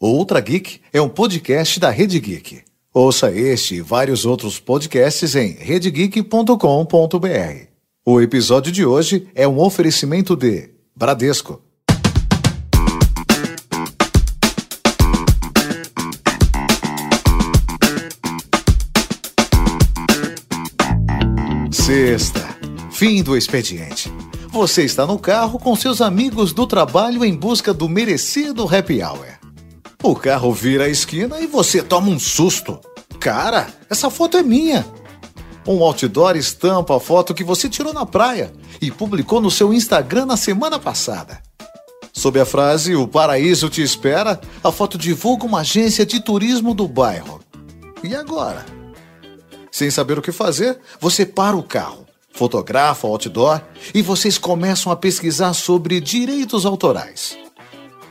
O Ultra Geek é um podcast da Rede Geek. Ouça este e vários outros podcasts em redegeek.com.br. O episódio de hoje é um oferecimento de Bradesco. Sexta. Fim do expediente. Você está no carro com seus amigos do trabalho em busca do merecido happy hour. O carro vira a esquina e você toma um susto. Cara, essa foto é minha. Um outdoor estampa a foto que você tirou na praia e publicou no seu Instagram na semana passada. Sob a frase O paraíso te espera, a foto divulga uma agência de turismo do bairro. E agora? Sem saber o que fazer, você para o carro, fotografa o outdoor e vocês começam a pesquisar sobre direitos autorais.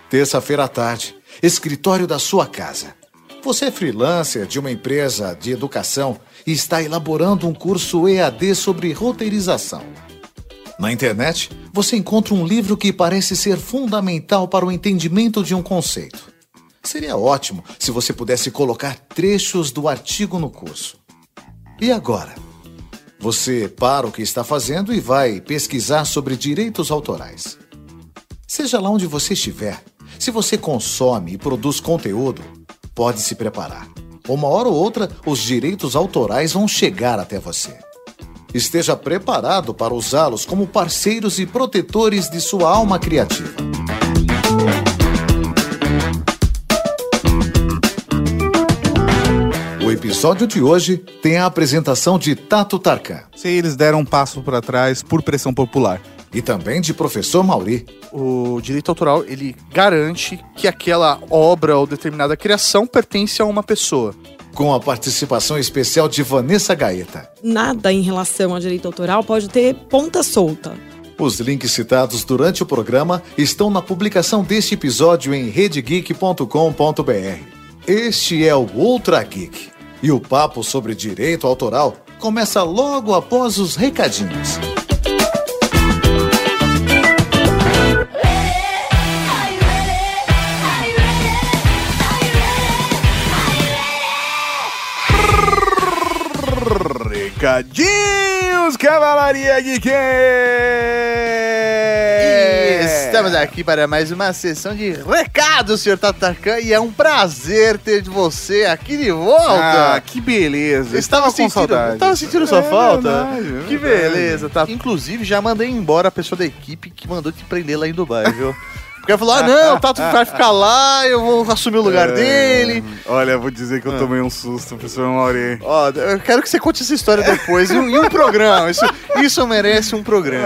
Terça-feira à tarde, escritório da sua casa. Você é freelancer de uma empresa de educação e está elaborando um curso EAD sobre roteirização. Na internet, você encontra um livro que parece ser fundamental para o entendimento de um conceito. Seria ótimo se você pudesse colocar trechos do artigo no curso. E agora? Você para o que está fazendo e vai pesquisar sobre direitos autorais. Seja lá onde você estiver, se você consome e produz conteúdo, pode se preparar. Uma hora ou outra, os direitos autorais vão chegar até você. Esteja preparado para usá-los como parceiros e protetores de sua alma criativa. O episódio de hoje tem a apresentação de Tato Tarkan Se eles deram um passo para trás por pressão popular. E também de Professor Mauri. O direito autoral, ele garante que aquela obra ou determinada criação pertence a uma pessoa. com a participação especial de Vanessa Gaeta. nada em relação a direito autoral pode ter ponta solta. Os links citados durante o programa estão na publicação deste episódio em redegeek.com.br. Este é o Ultra Geek e o papo sobre direito autoral começa logo após os recadinhos. Recadinhos, Cavalaria Geek! Estamos aqui para mais uma sessão de recados, senhor Tatacan, e é um prazer ter você aqui de volta. Ah, que beleza. Estava com sentindo, saudade. Tava sentindo sua É falta? verdade, é que verdade. beleza, tá? Inclusive, já mandei embora a pessoa da equipe que mandou te prender lá em Dubai, viu? Porque falou: ah, não, o Tato vai ficar lá, eu vou assumir o lugar É, dele. Olha, vou dizer que eu tomei um susto, professor Mauri. Ó, eu quero que você conte essa história depois em um, programa. Isso, isso merece um programa.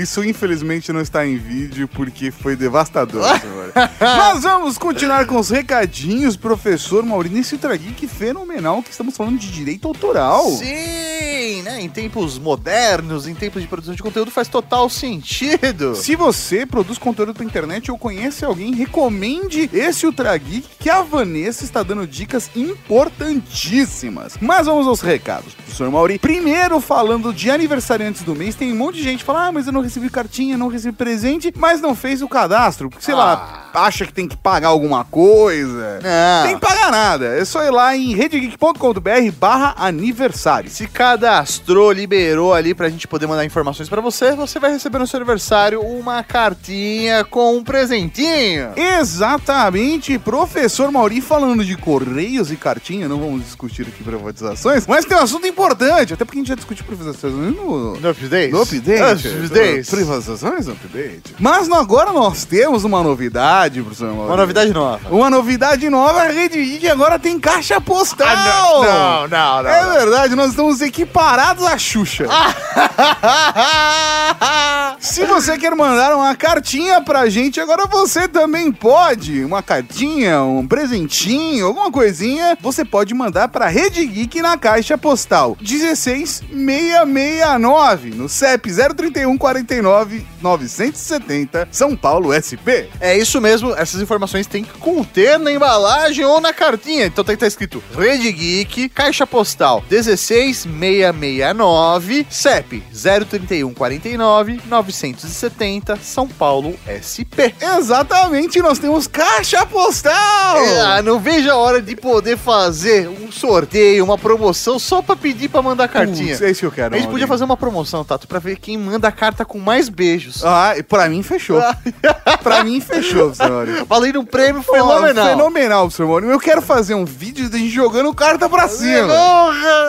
Isso infelizmente não está em vídeo porque foi devastador. Mas vamos continuar com os recadinhos, professor Mauri, nesse Geek fenomenal que estamos falando de direito autoral. Sim, né? Em tempos modernos, em tempos de produção de conteúdo, faz total sentido. Se você produz conteúdo pra internet ou conhece alguém, recomende esse Ultra Geek que a Vanessa está dando dicas importantíssimas. Mas vamos aos recados, professor Mauri. Primeiro, falando de aniversariantes do mês, tem um monte de gente que fala: ah, mas eu não recebi cartinha, não recebi presente, mas não fez o cadastro. Porque, sei lá, acha que tem que pagar alguma coisa. Não. Tem que pagar nada. É só ir lá em redegeek.com.br barra aniversário. Se cadastrou, liberou ali pra gente poder mandar informações pra você, você vai receber no seu aniversário uma cartinha com um presentinho. Exatamente, professor Mauri falando de correios e cartinha, não vamos discutir aqui privatizações, mas tem um assunto importante, até porque a gente já discutiu privatizações no, No update? no update. No update. Privatizações no update. Mas agora nós temos uma novidade, professor Mauri. Uma novidade nova. Uma novidade nova, a Rede Geek agora tem caixa postal. Ah, não, não, não. É verdade, nós estamos equiparados à Xuxa. Se você quer mandar uma cartinha pra gente, agora você também pode. Uma cartinha, um presentinho, alguma coisinha, você pode mandar pra Rede Geek na caixa postal 16669, no CEP 031 49 970, São Paulo SP. É isso mesmo, essas informações tem que conter na embalagem ou na cartinha. Então tem que estar escrito Rede Geek, caixa postal 16669 6669, CEP 03149 970, São Paulo, SP. Exatamente, nós temos caixa postal! Ah, não vejo a hora de poder fazer um sorteio, uma promoção só pra pedir pra mandar cartinha. Putz, é isso que eu quero. a gente podia fazer uma promoção, Tato, pra ver quem manda a carta com mais beijos. Ah, e pra mim fechou. pra mim fechou, senhor. Valendo um prêmio fenomenal. Fenomenal, senhor Maurinho. Eu quero fazer um vídeo da gente jogando carta pra cima.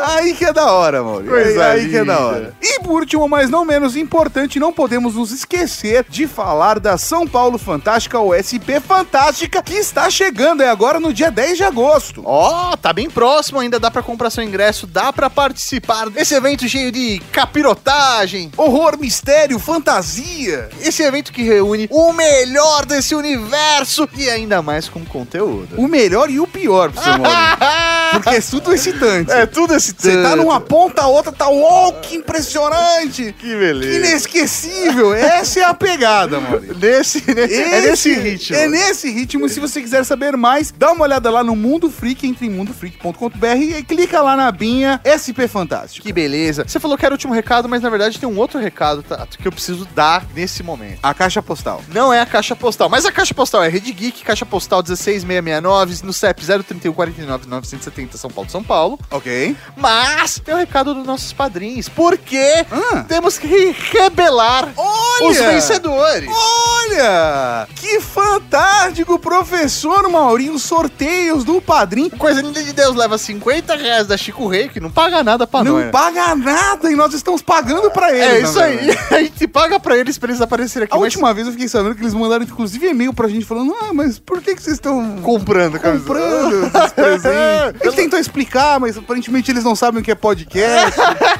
Aí que é da hora. Coisa aí, aí que é da hora. E por último, mas não menos importante, não podemos nos esquecer de falar da São Paulo Fantástica, ou SP Fantástica, que está chegando, é agora no dia 10 de agosto. Ó, tá bem próximo, ainda dá pra comprar seu ingresso, dá pra participar desse evento cheio de capirotagem. Horror, mistério, fantasia. Esse evento que reúne o melhor desse universo e ainda mais com conteúdo. O melhor e o pior, pro seu. Porque é tudo excitante. É tudo esse Você tá numa ponta, a outra tá, uau, que impressionante. Que beleza. Que inesquecível. Essa é a pegada, Maurício. Nesse, né? é nesse ritmo. É nesse ritmo. E se você quiser saber mais, dá uma olhada lá no Mundo Freak, entre em mundofreak.com.br e clica lá na binha SP Fantástico. Que beleza. Você falou que era o último recado, mas na verdade tem um outro recado Tato, que eu preciso dar nesse momento. A caixa postal. Não é a caixa postal, mas a caixa postal é Rede Geek, caixa postal 16669, no CEP 03149 970 São Paulo, São Paulo. Ok. Mas tem o recado dos nossos padrinhos, porque Ah. temos que revelar Olha! os vencedores. Olha! Que fantástico, professor Maurinho. Sorteios do Padrim. Coisa linda de Deus leva 50 reais da Chico Rei, que não paga nada pra Não nós. paga nada e nós estamos pagando pra eles. É isso aí. A gente paga pra eles pra eles aparecerem aqui. A mas última vez eu fiquei sabendo que eles mandaram inclusive e-mail pra gente falando: Ah, mas por que, que vocês estão comprando camiseta. comprando esses presentes? A gente tentou explicar, mas aparentemente eles não sabem o que é podcast.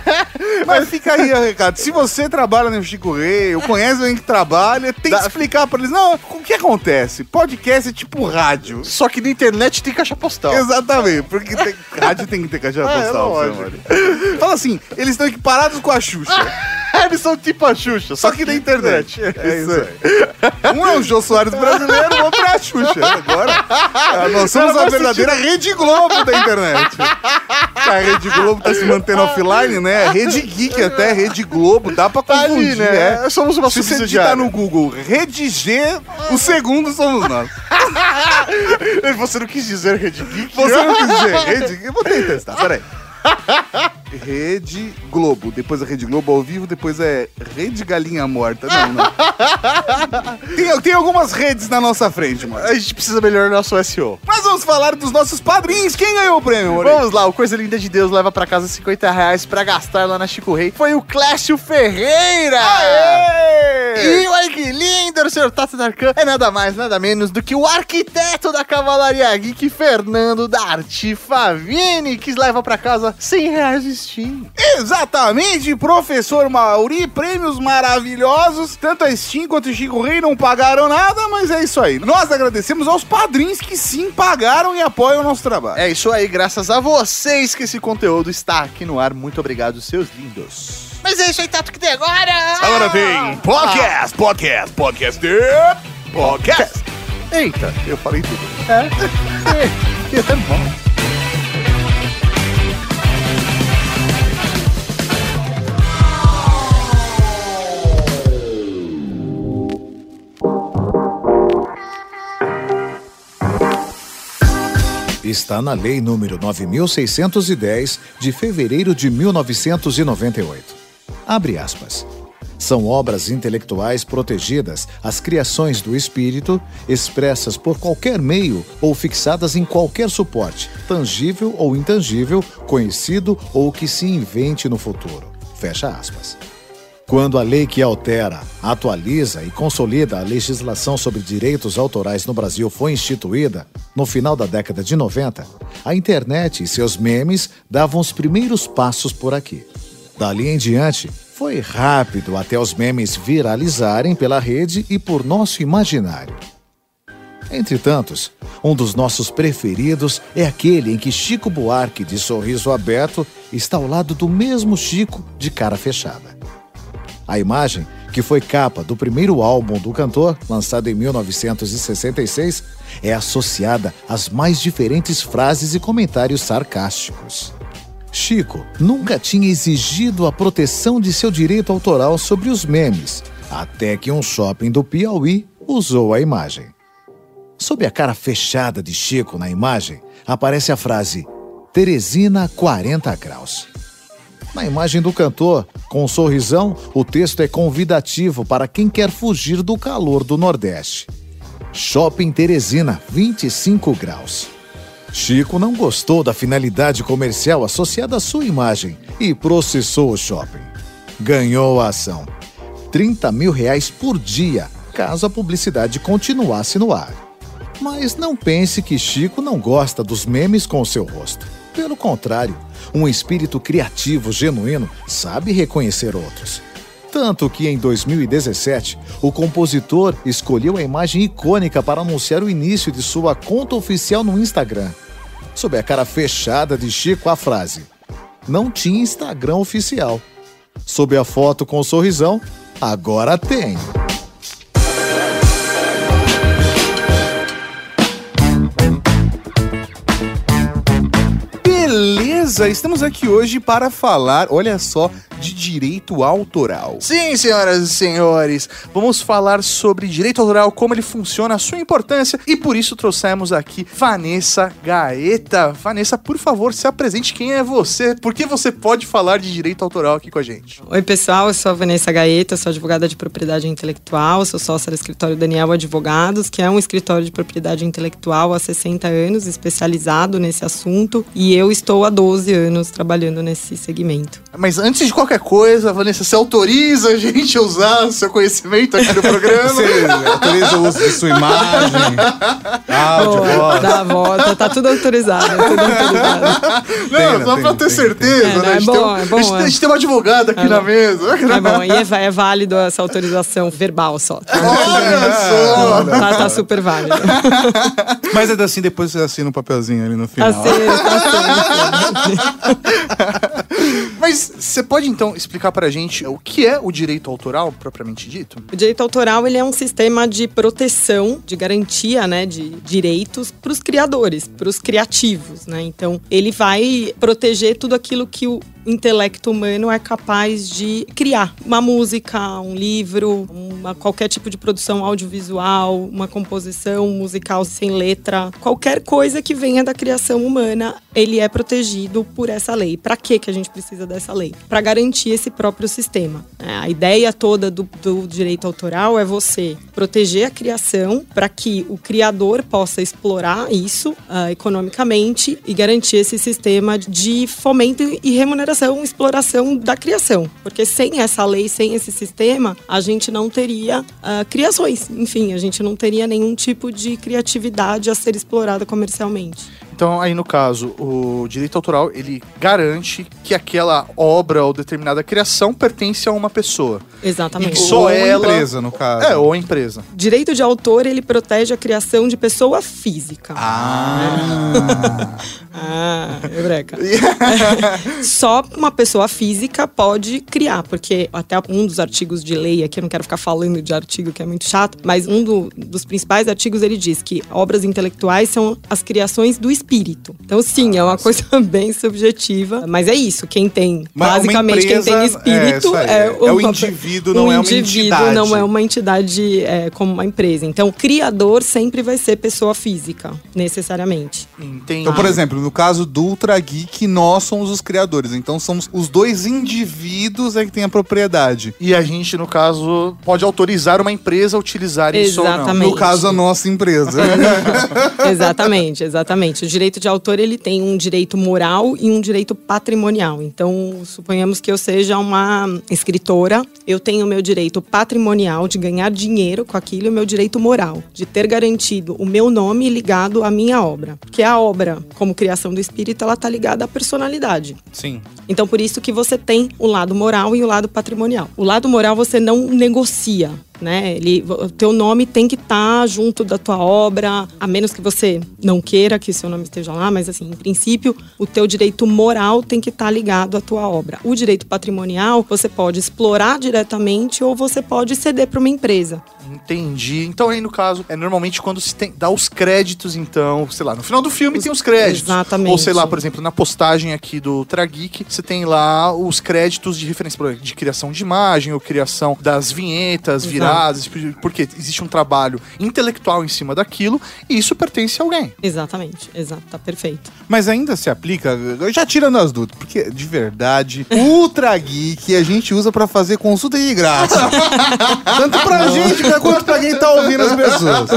mas fica aí recado. Se você trabalha no Chico Rei, ou conhece alguém que trabalha, tem que explicar pra eles. Não, o que acontece? Podcast é tipo rádio. Só que na internet tem caixa postal. Exatamente, porque tem- rádio tem que ter caixa Ah, é postal. seu lógico. Mário. Fala assim, eles estão equiparados com a Xuxa. Eles são tipo a Xuxa, Só que da internet. É isso aí. Um é o Jô Soares brasileiro, o outro é a Xuxa. Agora, nós somos a faz verdadeira Rede Globo da internet. A Rede Globo tá se mantendo offline, né? Rede Geek até, Rede Globo, dá pra Tá confundir, ali, né? É. Somos uma Se você digitar no Google Rede G, o segundo somos nós. Você não quis dizer Rede Geek? Você não quis dizer Rede Geek? Eu vou tentar testar, peraí. Rede Globo, depois é Rede Globo ao vivo, depois é Rede Galinha Morta. Não, não. Tem, tem algumas redes na nossa frente, mano. A gente precisa melhorar nosso SEO. Mas vamos falar dos nossos padrinhos. Quem ganhou o prêmio, Maurício? Vamos lá, o Coisa Linda de Deus leva pra casa 50 reais pra gastar lá na Chico Rei. Foi o Clécio Ferreira! Aê! E olha que lindo, o senhor Tato Darkan é nada mais, nada menos do que o arquiteto da Cavalaria Geek, Fernando Darti Favini, que leva pra casa 100 reais de Steam. Exatamente, professor Mauri, prêmios maravilhosos. Tanto a Steam quanto o Chico Rei não pagaram nada, mas é isso aí. Nós agradecemos aos padrinhos que sim pagaram e apoiam o nosso trabalho. É isso aí, graças a vocês que esse conteúdo está aqui no ar. Muito obrigado, seus lindos. Mas é isso aí, Tato, que tem agora! Agora tem podcast, podcast, podcast, podcast. Eita, Eu falei tudo. é. é até bom. Está na Lei número 9610 de fevereiro de 1998. Abre aspas. São obras intelectuais protegidas as criações do espírito, expressas por qualquer meio ou fixadas em qualquer suporte, tangível ou intangível, conhecido ou que se invente no futuro. Fecha aspas. Quando a lei que altera, atualiza e consolida a legislação sobre direitos autorais no Brasil foi instituída, no final da década de 90, a internet e seus memes davam os primeiros passos por aqui. Dali em diante, foi rápido até os memes viralizarem pela rede e por nosso imaginário. Entre tantos, um dos nossos preferidos é aquele em que Chico Buarque, de sorriso aberto, está ao lado do mesmo Chico, de cara fechada. A imagem, que foi capa do primeiro álbum do cantor, lançado em 1966, é associada às mais diferentes frases e comentários sarcásticos. Chico nunca tinha exigido a proteção de seu direito autoral sobre os memes, até que um shopping do Piauí usou a imagem. Sob a cara fechada de Chico na imagem, aparece a frase Teresina 40 graus. Na imagem do cantor, com um sorrisão, o texto é convidativo para quem quer fugir do calor do Nordeste. Shopping Teresina, 25 graus. Chico não gostou da finalidade comercial associada à sua imagem e processou o shopping. Ganhou a ação. 30 mil reais por dia, caso a publicidade continuasse no ar. Mas não pense que Chico não gosta dos memes com seu rosto. Pelo contrário, um espírito criativo genuíno sabe reconhecer outros. Tanto que em 2017, o compositor escolheu a imagem icônica para anunciar o início de sua conta oficial no Instagram. Sob a cara fechada de Chico, a frase: Não tinha Instagram oficial. Sob a foto com o sorrisão, agora tem. Estamos aqui hoje para falar, olha só, de direito autoral. Sim, senhoras e senhores, vamos falar sobre direito autoral, como ele funciona, a sua importância e por isso trouxemos aqui Vanessa Gaeta. Vanessa, por favor, se apresente. Quem é você? Por que você pode falar de direito autoral aqui com a gente? Oi, pessoal, eu sou a Vanessa Gaeta, sou advogada de propriedade intelectual, sou sócia do escritório Daniel Advogados, que é um escritório de propriedade intelectual há 60 anos, especializado nesse assunto, e eu estou há 12 anos trabalhando nesse segmento. Mas antes de qualquer coisa, Vanessa, você autoriza a gente a usar o seu conhecimento aqui no programa? Você autoriza o uso de sua imagem, áudio, voz. dá a volta, tá tudo autorizado, tudo autorizado. Não, Tem, só tem, pra ter tem, certeza, tem. né? É, a, gente é tem bom, um, é bom, a, gente, é. a gente tem um advogado aqui É na mesa. É bom, e é, é válido essa autorização verbal só. Tá, Olha só! tá, tá super válido. Mas é assim, depois você assina um papelzinho ali no final. Assim, assim. Mas você pode então explicar pra gente o que é o direito autoral, propriamente dito? O direito autoral ele é um sistema de proteção, de garantia, né, de direitos para os criadores, para os criativos, né? Então ele vai proteger tudo aquilo que o intelecto humano é capaz de criar, uma música, um livro, uma, qualquer tipo de produção audiovisual, uma composição musical sem letra, qualquer coisa que venha da criação humana, ele é protegido por essa lei. Para que que a gente precisa dessa lei? Para garantir esse próprio sistema. É, a ideia toda do, do direito autoral é você proteger a criação para que o criador possa explorar isso ah, economicamente e garantir esse sistema de fomento e remuneração, exploração da criação. Porque sem essa lei, sem esse sistema, a gente não teria ah, criações. Enfim, a gente não teria nenhum tipo de criatividade a ser explorada comercialmente. Então, aí no caso, o direito autoral, ele garante que aquela obra ou determinada criação pertence a uma pessoa. Exatamente. E só Ou ela- empresa, no caso. É, ou a empresa. Direito de autor, ele protege a criação de pessoa física. Ah. Ah, eureka. Só uma pessoa física pode criar, porque até um dos artigos de lei, aqui eu não quero ficar falando de artigo que é muito chato, mas um do- dos principais artigos ele diz que obras intelectuais são as criações do espírito. Então, sim, é uma coisa bem subjetiva, mas é isso. Quem tem, Mas uma basicamente, quem tem empresa, é, espírito isso aí, é, é o indivíduo, não um é uma indivíduo, entidade. não é uma entidade é, como uma empresa. Então, criador sempre vai ser pessoa física, necessariamente. Entendi. Então, por exemplo, no caso do Ultra Geek, nós somos os criadores. Então, somos os dois indivíduos é que tem a propriedade. E a gente, no caso, pode autorizar uma empresa a utilizar isso ou não. Exatamente. No caso, a nossa empresa. exatamente, exatamente. O direito de autor ele tem um direito moral e um direito patrimonial. Então, suponhamos que eu seja uma escritora, eu tenho o meu direito patrimonial de ganhar dinheiro com aquilo e o meu direito moral de ter garantido o meu nome ligado à minha obra. Porque a obra, como criação do espírito, ela tá ligada à personalidade. Sim. Então, por isso que você tem o lado moral e o lado patrimonial. O lado moral você não negocia. Né? Ele, o teu nome tem que estar junto da tua obra, a menos que você não queira que seu nome esteja lá, mas assim, em princípio, o teu direito moral tem que estar ligado à tua obra. O direito patrimonial, você pode explorar diretamente ou você pode ceder para uma empresa. Entendi. Então aí no caso, é normalmente quando se tem, dá os créditos, então, sei lá, no final do filme tem os créditos. Exatamente. Ou sei lá, por exemplo, na postagem aqui do Trageek, você tem lá os créditos de referência de criação de imagem ou criação das vinhetas Exato. Viradas, porque existe um trabalho intelectual em cima daquilo e isso pertence a alguém. Exatamente, exato, tá perfeito. Mas ainda se aplica, já tirando as dúvidas, porque de verdade, o Ultra Geek a gente usa pra fazer consulta de graça. Tanto pra gente quanto pra quem tá ouvindo as pessoas.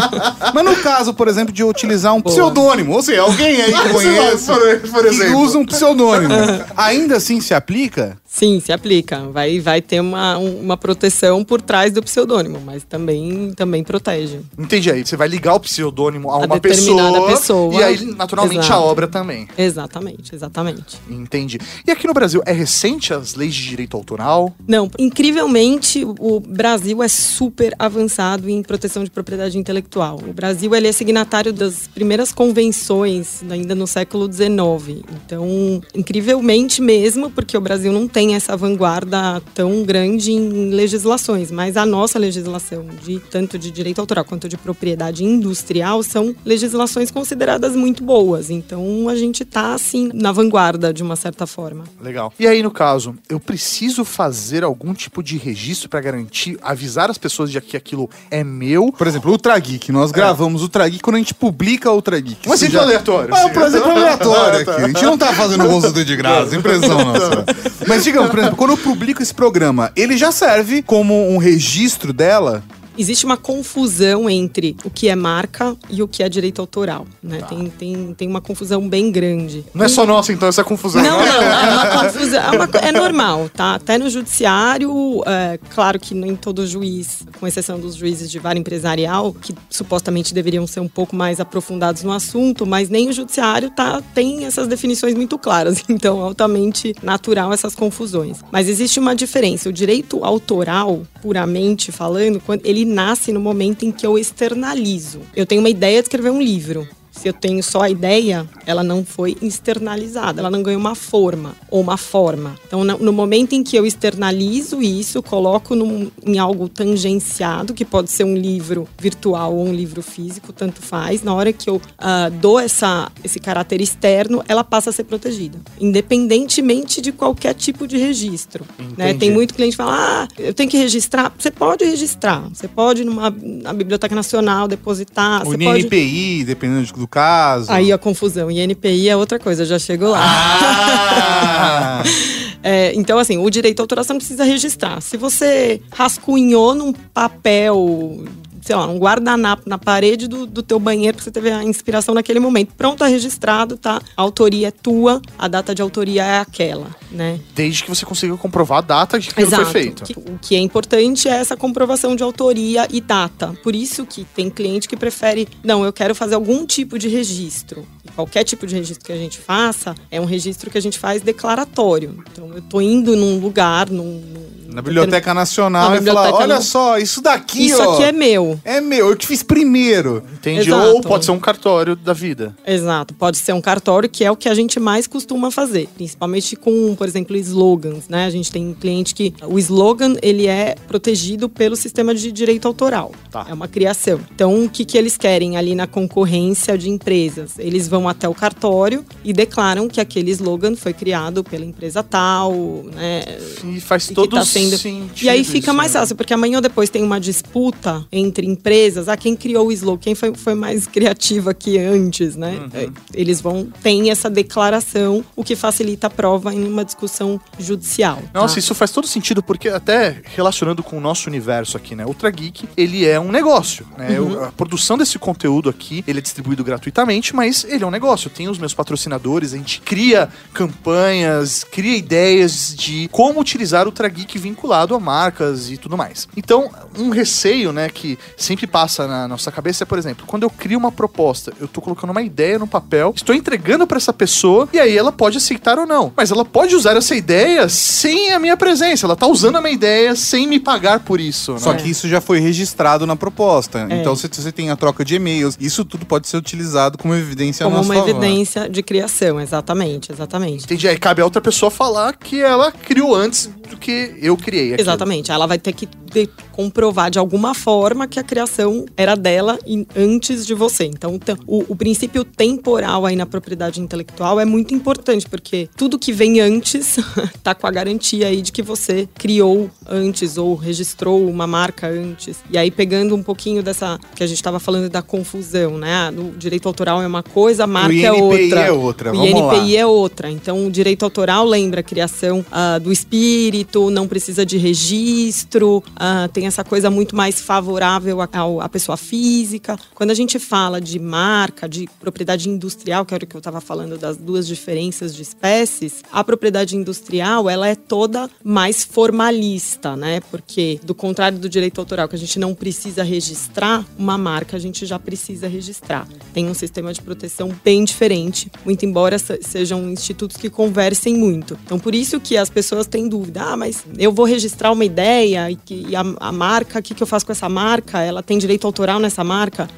Mas no caso, por exemplo, de utilizar um pseudônimo, ou seja, alguém aí que conhece, por- por que usa um pseudônimo, ainda assim se aplica? Sim, se aplica. Vai, vai ter uma, um- uma proteção por trás do pseudônimo, mas também, também protege. Entendi aí. Você vai ligar o pseudônimo a uma determinada pessoa, pessoa. e aí, naturalmente, a Exato. obra também. Exatamente, exatamente. Entendi. E aqui no Brasil, é recente as leis de direito autoral? Não, incrivelmente, o Brasil é super avançado em proteção de propriedade intelectual. O Brasil ele é signatário das primeiras convenções ainda no século XIX. Então, incrivelmente mesmo, porque o Brasil não tem essa vanguarda tão grande em legislações, mas a nossa legislação, de tanto de direito autoral quanto de propriedade industrial, são legislações consideradas muito boas. Então, a gente está assim na vanguarda de uma certa forma. Legal. E aí, no caso, eu preciso fazer algum tipo de registro pra garantir, avisar as pessoas de que aquilo é meu? Por exemplo, o Ultra Geek. Nós gravamos o Ultra Geek quando a gente publica o Ultra Geek. Um Isso exemplo aleatório, Ah, sim. um exemplo aleatório aqui. A gente não tá fazendo consulta de graça, impressão nossa. Mas digamos, por exemplo, quando eu publico esse programa, ele já serve como um registro dela? Existe uma confusão entre o que é marca e o que é direito autoral. Né? Tem, tem, tem uma confusão bem grande. Não é só nossa, então, essa confusão. Não, não, é uma confusão. É, uma é normal, tá? Até no judiciário, é, claro que nem todo juiz, com exceção dos juízes de vara empresarial, que supostamente deveriam ser um pouco mais aprofundados no assunto, mas nem o judiciário tá, tem essas definições muito claras. Então, altamente natural essas confusões. Mas existe uma diferença. O direito autoral, puramente falando, quando ele nasce no momento em que eu externalizo. Eu tenho uma ideia de escrever um livro. Se eu tenho só a ideia, ela não foi externalizada, ela não ganhou uma forma ou uma forma. Então, no momento em que eu externalizo isso, coloco num- em algo tangenciado, que pode ser um livro virtual ou um livro físico, tanto faz. Na hora que eu ah, dou essa, esse caráter externo, ela passa a ser protegida, independentemente de qualquer tipo de registro. Né? Tem muito cliente que fala: ah, eu tenho que registrar. Você pode registrar, você pode ir numa, na Biblioteca Nacional depositar, O você pode. NPI, dependendo do caso. Aí a confusão. E NPI é outra coisa, já chego lá. Ah! É, então, assim, o direito à não precisa registrar. Se você rascunhou num papel, sei lá, um guardanapo na parede do, do teu banheiro, porque você teve a inspiração naquele momento, pronto, tá registrado, tá? A autoria é tua, a data de autoria é aquela, né? Desde que você consiga comprovar a data de que aquilo foi feito. Que- O que é importante é essa comprovação de autoria e data. Por isso que tem cliente que prefere, não, eu quero fazer algum tipo de registro. E qualquer tipo de registro que a gente faça é um registro que a gente faz declaratório. Então eu tô indo num lugar, num, num- Na Biblioteca Nacional Na e falar, biblioteca olha não- só, isso daqui, Isso ó, aqui é meu. É meu, eu que fiz primeiro. Entendi. Exato. Ou pode ser um cartório da vida. Exato, pode ser um cartório, que é o que a gente mais costuma fazer, principalmente com, por exemplo, slogans, né? A gente tem cliente que o slogan, ele é protegido pelo sistema de direito autoral. Tá. É uma criação. Então, o que, que eles querem ali na concorrência de empresas? Eles vão até o cartório e declaram que aquele slogan foi criado pela empresa tal, né? E faz e que todo tá sendo- sentido. E aí fica isso, mais né? fácil, porque amanhã ou depois tem uma disputa entre empresas. Ah, quem criou o slogan? Quem foi, foi mais criativo aqui antes, né? Uhum. É, Eles vão tem essa declaração, o que facilita a prova em uma discussão judicial. Nossa, tá? isso faz todo sentido, porque até relacionando com o nosso universo aqui, né? Ultra Geek, ele é um negócio, né? Uhum. A produção desse conteúdo aqui, ele é distribuído gratuitamente, mas ele é um negócio. Tenho os meus patrocinadores, a gente cria campanhas, cria ideias de como utilizar o Ultra Geek vinculado a marcas e tudo mais. Então, um receio, né, que sempre passa na nossa cabeça é, por exemplo, quando eu crio uma proposta, eu tô colocando uma ideia no papel, estou entregando para essa pessoa e aí ela pode aceitar ou não. Mas ela pode usar essa ideia sem a minha presença. Ela tá usando a minha ideia sem me pagar por isso, né? Só que isso já foi registrado na proposta. É. Então, se você tem a troca de e-mails, isso tudo pode ser utilizado como evidência Como uma favor. evidência de criação, exatamente, exatamente. Entendi. Aí cabe a outra pessoa falar que ela criou antes do que eu criei. aquilo. Exatamente. Ela vai ter que de- comprovar de alguma forma que a criação era dela antes de você. Então, o, o princípio temporal aí na propriedade intelectual é muito importante, porque tudo que vem antes tá com a garantia aí de que você criou antes ou registrou uma marca antes. E aí, pegando um pouquinho dessa que a gente estava falando da confusão, né? Ah, O direito autoral é uma coisa, a marca é INPI outra. é outra, O INPI é outra. Então, o direito autoral lembra a criação ah, do espírito, não precisa de registro, ah, tem essa coisa muito mais favorável à, pessoa física. Quando a gente fala de marca, de propriedade industrial, que era o que eu estava falando das duas diferenças de espécies, a propriedade industrial ela é toda mais formalista, né? Porque do contrário do direito autoral, que a gente não precisa registrar, uma marca a gente já precisa registrar. Tem um sistema de proteção bem diferente, muito embora se- sejam institutos que conversem muito. Então, por isso que as pessoas têm dúvida. Ah, mas eu vou registrar uma ideia e, que, e a, a marca, o que, que eu faço com essa marca? Ela tem direito autoral nessa marca?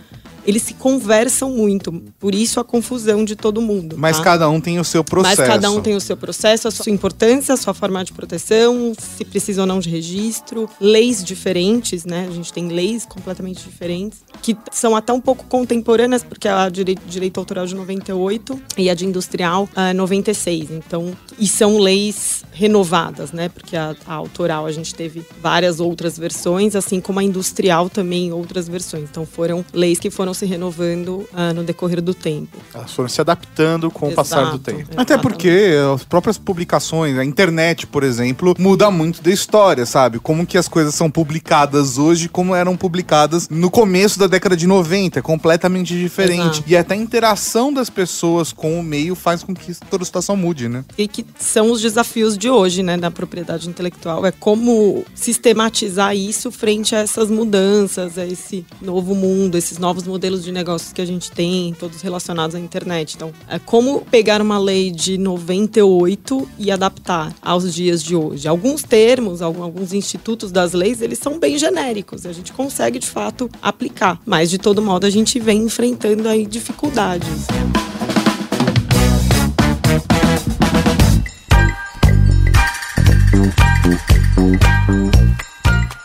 Eles se conversam muito, por isso a confusão de todo mundo. Mas tá? cada um tem o seu processo. Mas cada um tem o seu processo, a sua importância, a sua forma de proteção, se precisa ou não de registro, leis diferentes, né? A gente tem leis completamente diferentes, que são até um pouco contemporâneas, porque a direito, direito autoral de 98 e a de industrial ah, 96. Então, e são leis renovadas, né? Porque a, a autoral a gente teve várias outras versões, assim como a industrial também outras versões. Então, foram leis que foram se renovando ah, no decorrer do tempo. Elas foram se adaptando com o passar do Exato. tempo. Até Exatamente. porque as próprias publicações, a internet, por exemplo, muda muito da história, sabe? Como que as coisas são publicadas hoje, como eram publicadas no começo da década de 90, é completamente diferente. Exato. E até a interação das pessoas com o meio faz com que toda a situação mude, né? e que são os desafios de hoje, né, da propriedade intelectual. É como sistematizar isso frente a essas mudanças, a esse novo mundo, esses novos modelos de negócios que a gente tem, todos relacionados à internet. Então, é como pegar uma lei de 98 e adaptar aos dias de hoje. Alguns termos, alguns institutos das leis, eles são bem genéricos. A gente consegue, de fato, aplicar. Mas, de todo modo, a gente vem enfrentando aí dificuldades.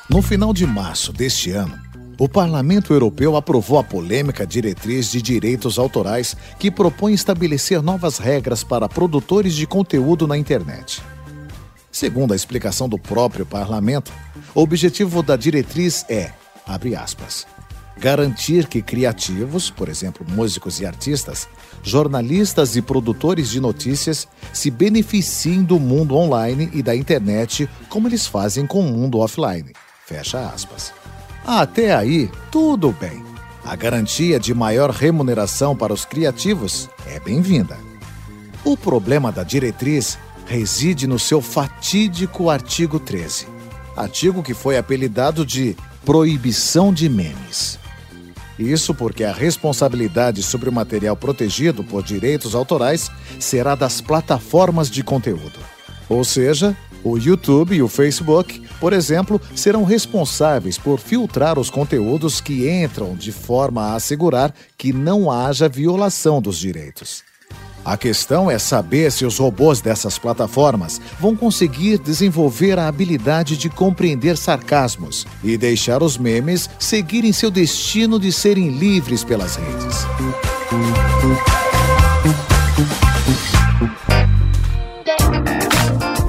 No final de março deste ano, o Parlamento Europeu aprovou a polêmica diretriz de direitos autorais que propõe estabelecer novas regras para produtores de conteúdo na internet. Segundo a explicação do próprio parlamento, o objetivo da diretriz é, abre aspas, garantir que criativos, por exemplo, músicos e artistas, jornalistas e produtores de notícias se beneficiem do mundo online e da internet como eles fazem com o mundo offline. Fecha aspas. Até aí, tudo bem. A garantia de maior remuneração para os criativos é bem-vinda. O problema da diretriz reside no seu fatídico artigo 13. Artigo que foi apelidado de proibição de memes. Isso porque a responsabilidade sobre o material protegido por direitos autorais será das plataformas de conteúdo. Ou seja, o YouTube e o Facebook, por exemplo, serão responsáveis por filtrar os conteúdos que entram de forma a assegurar que não haja violação dos direitos. A questão é saber se os robôs dessas plataformas vão conseguir desenvolver a habilidade de compreender sarcasmos e deixar os memes seguirem seu destino de serem livres pelas redes.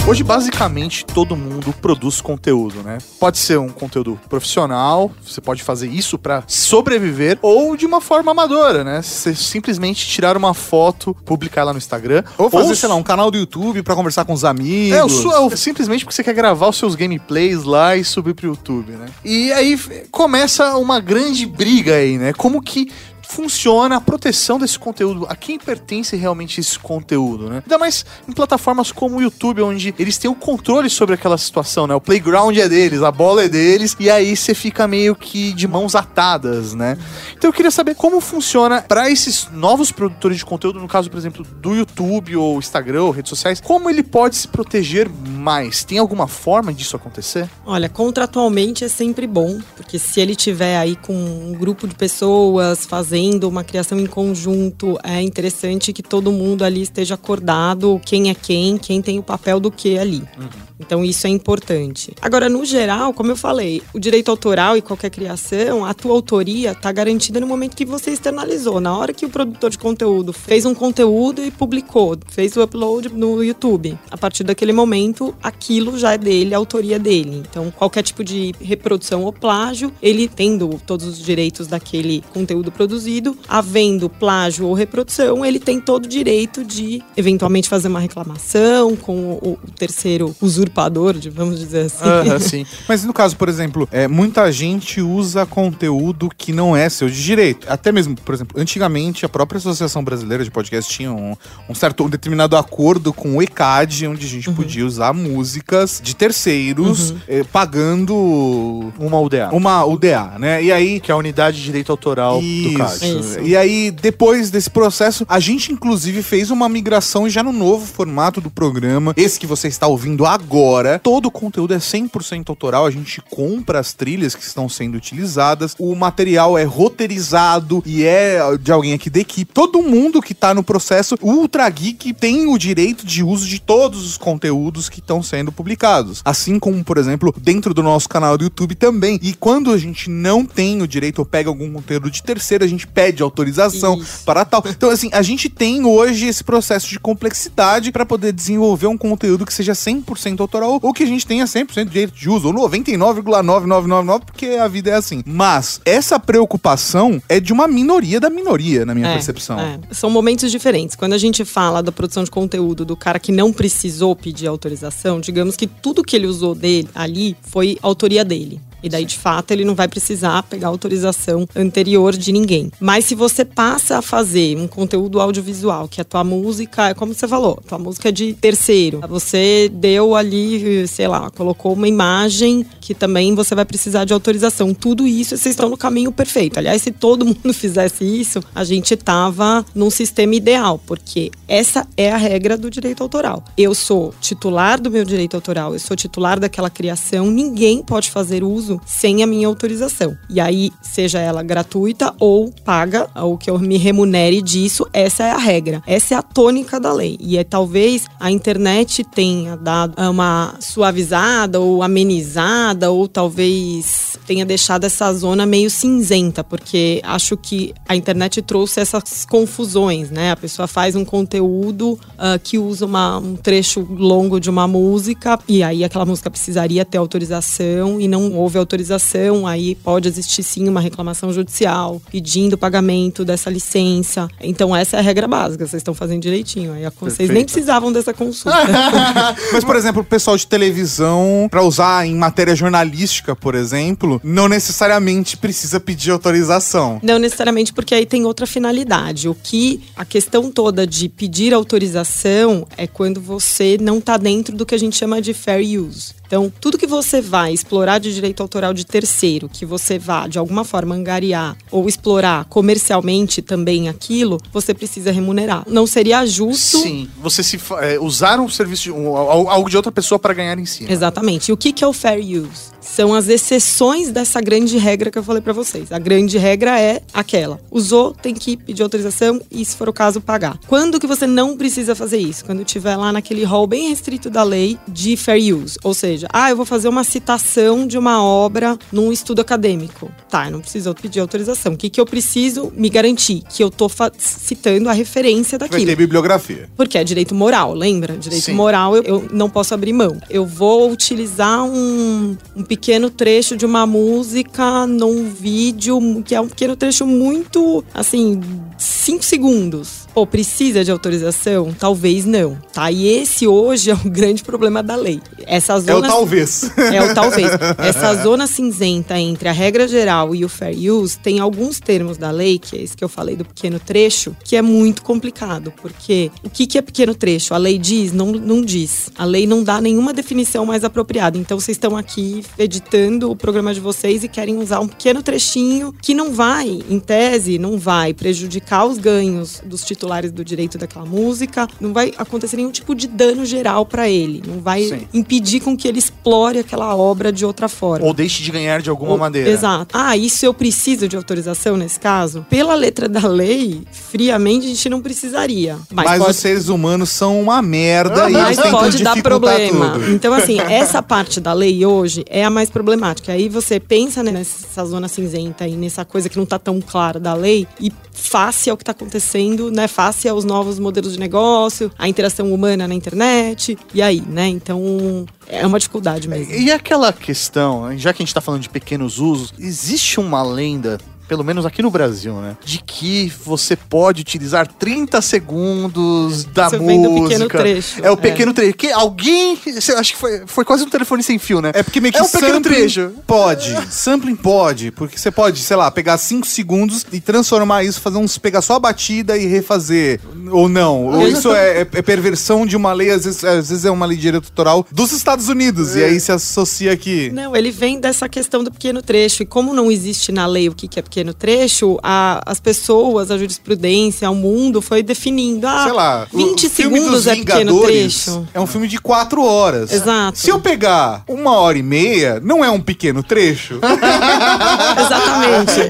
Hoje, basicamente, todo mundo produz conteúdo, né? Pode ser um conteúdo profissional, você pode fazer isso pra sobreviver, ou de uma forma amadora, né? Você simplesmente tirar uma foto, publicar lá no Instagram. Ou fazer, sei lá, um canal do YouTube pra conversar com os amigos. É, o su- é o- simplesmente porque você quer gravar os seus gameplays lá e subir pro YouTube, né? E aí começa uma grande briga aí, né? Como que funciona a proteção desse conteúdo, a quem pertence realmente esse conteúdo, né? Ainda mais em plataformas como o YouTube, onde eles têm o controle sobre aquela situação, né? O playground é deles, a bola é deles, e aí você fica meio que de mãos atadas, né? Então eu queria saber como funciona para esses novos produtores de conteúdo, no caso, por exemplo, do YouTube ou Instagram ou redes sociais, como ele pode se proteger mais? Tem alguma forma disso acontecer? Olha, contratualmente é sempre bom, porque se ele tiver aí com um grupo de pessoas fazendo uma criação em conjunto, é interessante que todo mundo ali esteja acordado quem é quem, quem tem o papel do que ali. Uhum. Então isso é importante. Agora, no geral, como eu falei, o direito autoral e qualquer criação, a tua autoria está garantida no momento que você externalizou. Na hora que o produtor de conteúdo fez um conteúdo e publicou, fez o upload no YouTube. A partir daquele momento, aquilo já é dele, a autoria dele. Então, qualquer tipo de reprodução ou plágio, ele tendo todos os direitos daquele conteúdo produzido, havendo plágio ou reprodução, ele tem todo o direito de eventualmente fazer uma reclamação com o, terceiro usurpador, vamos dizer assim. Uh -huh, sim. Mas no caso, por exemplo, é, muita gente usa conteúdo que não é seu de direito. Até mesmo, por exemplo, antigamente a própria Associação Brasileira de Podcast tinha um, um certo um determinado acordo com o ECAD, onde a gente uhum. podia usar músicas de terceiros uhum. eh, pagando uma UDA. Uma UDA, né? E aí. Que é a unidade de direito autoral Isso. do Isso. E aí, depois desse processo, a gente inclusive fez uma migração já no novo formato do programa. Esse que você está ouvindo agora. Todo o conteúdo é 100% autoral. A gente compra as trilhas que estão sendo utilizadas. O material é roteirizado e é de alguém aqui da equipe. Todo mundo que está no processo, Ultra Geek tem o direito de uso de todos os conteúdos que estão sendo publicados. Assim como, por exemplo, dentro do nosso canal do YouTube também. E quando a gente não tem o direito ou pega algum conteúdo de terceiro, a gente pede autorização Isso. para tal. Então, assim, a gente tem hoje esse processo de complexidade para poder desenvolver um conteúdo que seja 100% autoral ou que a gente tenha 100% de direito de uso, ou 99,9999, porque a vida é assim. Mas essa preocupação é de uma minoria da minoria, na minha é, percepção. É. São momentos diferentes. Quando a gente fala da produção de conteúdo do cara que não precisou pedir autorização, digamos que tudo que ele usou dele ali foi autoria dele. E daí, de fato, ele não vai precisar pegar autorização anterior de ninguém. Mas se você passa a fazer um conteúdo audiovisual, que a tua música, é como você falou, tua música é de terceiro. Você deu ali, sei lá, colocou uma imagem que também você vai precisar de autorização. Tudo isso, vocês estão no caminho perfeito. Aliás, se todo mundo fizesse isso, a gente tava num sistema ideal, porque essa é a regra do direito autoral. Eu sou titular do meu direito autoral, eu sou titular daquela criação, ninguém pode fazer uso uso sem a minha autorização. E aí, seja ela gratuita ou paga, ou que eu me remunere disso, essa é a regra. Essa é a tônica da lei. E é talvez a internet tenha dado uma suavizada ou amenizada, ou talvez tenha deixado essa zona meio cinzenta, porque acho que a internet trouxe essas confusões, né? A pessoa faz um conteúdo uh, que usa uma, um trecho longo de uma música, e aí aquela música precisaria ter autorização e não houve autorização, aí pode existir sim uma reclamação judicial pedindo o pagamento dessa licença. Então essa é a regra básica, vocês estão fazendo direitinho. Aí vocês nem precisavam dessa consulta. Mas, por exemplo, o pessoal de televisão, para usar em matéria jornalística, por exemplo, não necessariamente precisa pedir autorização. Não necessariamente, porque aí tem outra finalidade. O que a questão toda de pedir autorização é quando você não está dentro do que a gente chama de fair use. Então, tudo que você vai explorar de direito autoral de terceiro, que você vá de alguma forma angariar ou explorar comercialmente também aquilo, você precisa remunerar. Não seria justo. Sim, você se é, usar um serviço de, um, algo de outra pessoa para ganhar em cima. Exatamente. E o que, que é o fair use? São as exceções dessa grande regra que eu falei para vocês. A grande regra é aquela: usou, tem que pedir autorização e, se for o caso, pagar. Quando que você não precisa fazer isso? Quando tiver lá naquele rol bem restrito da lei de fair use, ou seja seja, ah, eu vou fazer uma citação de uma obra num estudo acadêmico. Tá, eu não preciso pedir autorização. O que, que eu preciso me garantir? Que eu tô citando a referência daquilo. Vai ter bibliografia. Porque é direito moral, lembra? Direito Sim. moral eu, eu, não posso abrir mão. Eu vou utilizar um, um pequeno trecho de uma música num vídeo, que é um pequeno trecho muito, assim, cinco segundos. Pô, precisa de autorização? Talvez não, tá? E esse hoje é o grande problema da lei. Essa É o zona talvez. é o talvez. Essa zona cinzenta entre a regra geral e o fair use tem alguns termos da lei, que é esse que eu falei do pequeno trecho, que é muito complicado, porque o que, que é pequeno trecho? A lei diz? Não, não diz. A lei não dá nenhuma definição mais apropriada. Então vocês estão aqui editando o programa de vocês e querem usar um pequeno trechinho que não vai, em tese, não vai prejudicar os ganhos dos titulares do direito daquela música, não vai acontecer nenhum tipo de dano geral para ele, não vai Sim. impedir com que ele explore aquela obra de outra forma. Ou deixe de ganhar de alguma Ou- maneira. Exato. Ah, isso eu preciso de autorização nesse caso? Pela letra da lei, friamente a gente não precisaria. Mas, Mas, pode, os seres humanos são uma merda e mas eles pode dar problema. tudo. Então, assim, essa parte da lei hoje é a mais problemática. Aí você pensa né, nessa zona cinzenta e nessa coisa que não tá tão clara da lei e face ao que tá acontecendo, né? Face aos novos modelos de negócio, a interação humana na internet. E aí, né? Então, é uma dificuldade mesmo. E aquela questão, já que a gente tá falando de pequenos usos, existe uma lenda. Pelo menos aqui no Brasil, né? De que você pode utilizar 30 segundos da Você vem do música. pequeno trecho, É o é. pequeno trecho. Que alguém. Acho que foi, foi quase um telefone sem fio, né? É porque meio que É um pequeno trecho. Pode. Sampling pode. Porque você pode, sei lá, pegar 5 segundos e transformar isso, fazer uns. pegar só a batida e refazer. Ou não. Ou isso é, é- é perversão de uma lei, às vezes, às vezes é uma lei de direito autoral dos Estados Unidos. E aí se associa aqui. Não, ele vem dessa questão do pequeno trecho. E como não existe na lei o que que é pequeno trecho, a- as pessoas, a jurisprudência, o mundo foi definindo. Ah, sei lá, o- 20 o filme segundos dos é pequeno trecho. É um filme de 4 horas. Exato. Se eu pegar uma hora e meia, não é um pequeno trecho? Exatamente.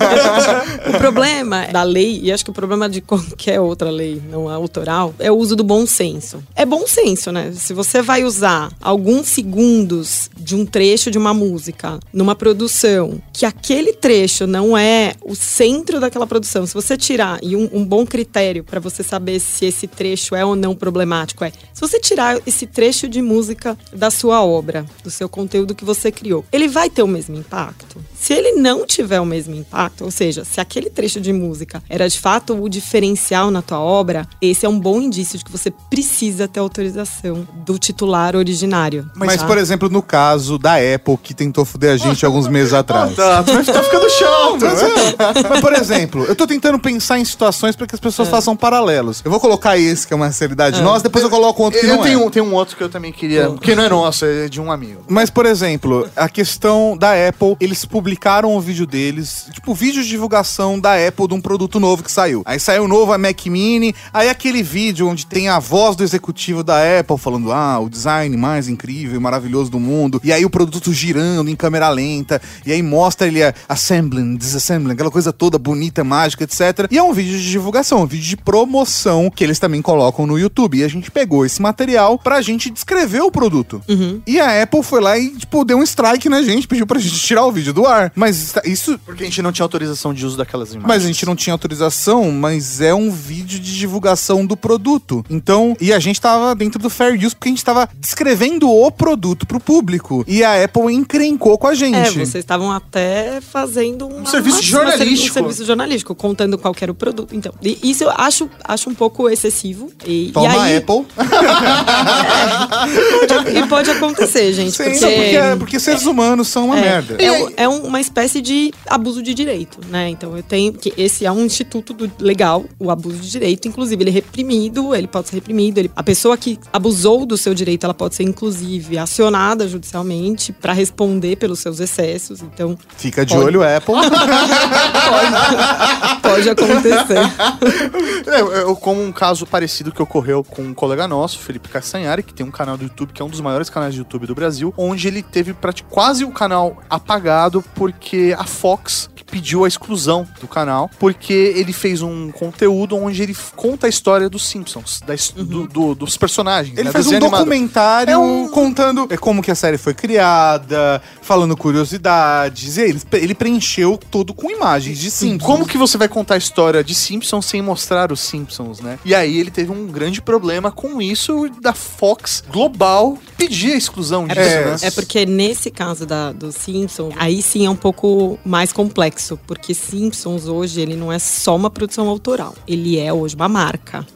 o problema da lei, e acho que o problema de qualquer outra lei não autoral, é o uso do bom senso. É bom senso, né? Se você vai usar alguns segundos de um trecho de uma música numa produção, que aquele trecho não é o centro daquela produção, se você tirar, e um, um bom critério para você saber se esse trecho é ou não problemático é, se você tirar esse trecho de música da sua obra, do seu conteúdo que você criou, ele vai ter o mesmo impacto? Se ele não tiver o mesmo impacto, ou seja, se aquele trecho de música era de fato o diferencial na tua obra, esse é um bom indício de que você precisa ter autorização do titular originário. Mas, tá? por exemplo, no caso da Apple, que tentou fuder a gente alguns meses atrás. Tá, vai ficar ficando chato. Mas, é. Por exemplo, eu tô tentando pensar em situações para que as pessoas façam paralelos. Eu vou colocar esse, que é uma realidade nossa, depois eu coloco outro que Eu não tenho, é. um- tenho um outro que eu também queria. Que não é nosso, é de um amigo. Mas, por exemplo, a questão da Apple, eles publicaram o vídeo deles, tipo, vídeo de divulgação da Apple de um produto novo que saiu. Aí saiu novo a Mac Mini, aí aquele vídeo onde tem a voz do executivo da Apple falando, ah, o design mais incrível e maravilhoso do mundo, e aí o produto girando em câmera lenta, e aí mostra ele assembling, disassembling, aquela coisa toda bonita, mágica, etc. E é um vídeo de divulgação, um vídeo de promoção que eles também colocam no YouTube. E a gente pegou esse material pra gente descrever o produto. E a Apple foi lá e, tipo, deu um strike na gente, pediu pra gente tirar o vídeo do ar. Mas isso. Porque a gente não tinha autorização de uso daquelas imagens. Mas a gente não tinha autorização, mas é um vídeo de divulgação do produto. Então, e a gente tava dentro do fair use porque a gente tava descrevendo o produto pro público. E a Apple encrencou com a gente. É, vocês estavam até fazendo uma- serviço uma- jornalístico. Um serviço jornalístico, contando qual que era o produto. Então, isso eu acho, acho um pouco excessivo. E, Toma e aí, Apple. Pode, e pode acontecer, gente. Sim, porque, porque, porque seres humanos são uma é, merda. É, um- é um- uma espécie de abuso de direito, né? Então eu tenho que esse é um instituto do- legal, o abuso de direito, inclusive ele é reprimido, ele pode ser reprimido, ele- a pessoa que abusou do seu direito, ela pode ser inclusive acionada judicialmente para responder pelos seus excessos. Então Fica de Pode. olho, Apple. pode, pode acontecer. É, eu- como um caso parecido que ocorreu com um colega nosso, Felipe Castanhari, que tem um canal do YouTube, que é um dos maiores canais de YouTube do Brasil, onde ele teve quase o canal apagado porque a Fox pediu a exclusão do canal, porque ele fez um conteúdo onde ele conta a história dos Simpsons, da his- do- do- dos personagens. Ele né, fez um animado. documentário É um- contando é, como que a série foi criada, falando curiosidades. E aí, ele, ele preencheu tudo com imagens de Simpsons. Como que você vai contar a história de Simpsons sem mostrar os Simpsons, né? E aí ele teve um grande problema com isso da Fox Global pedir a exclusão disso, É, né? É porque nesse caso da, do Simpsons, aí sim é um pouco mais complexo, porque Simpsons hoje ele não é só uma produção autoral, ele é hoje uma marca.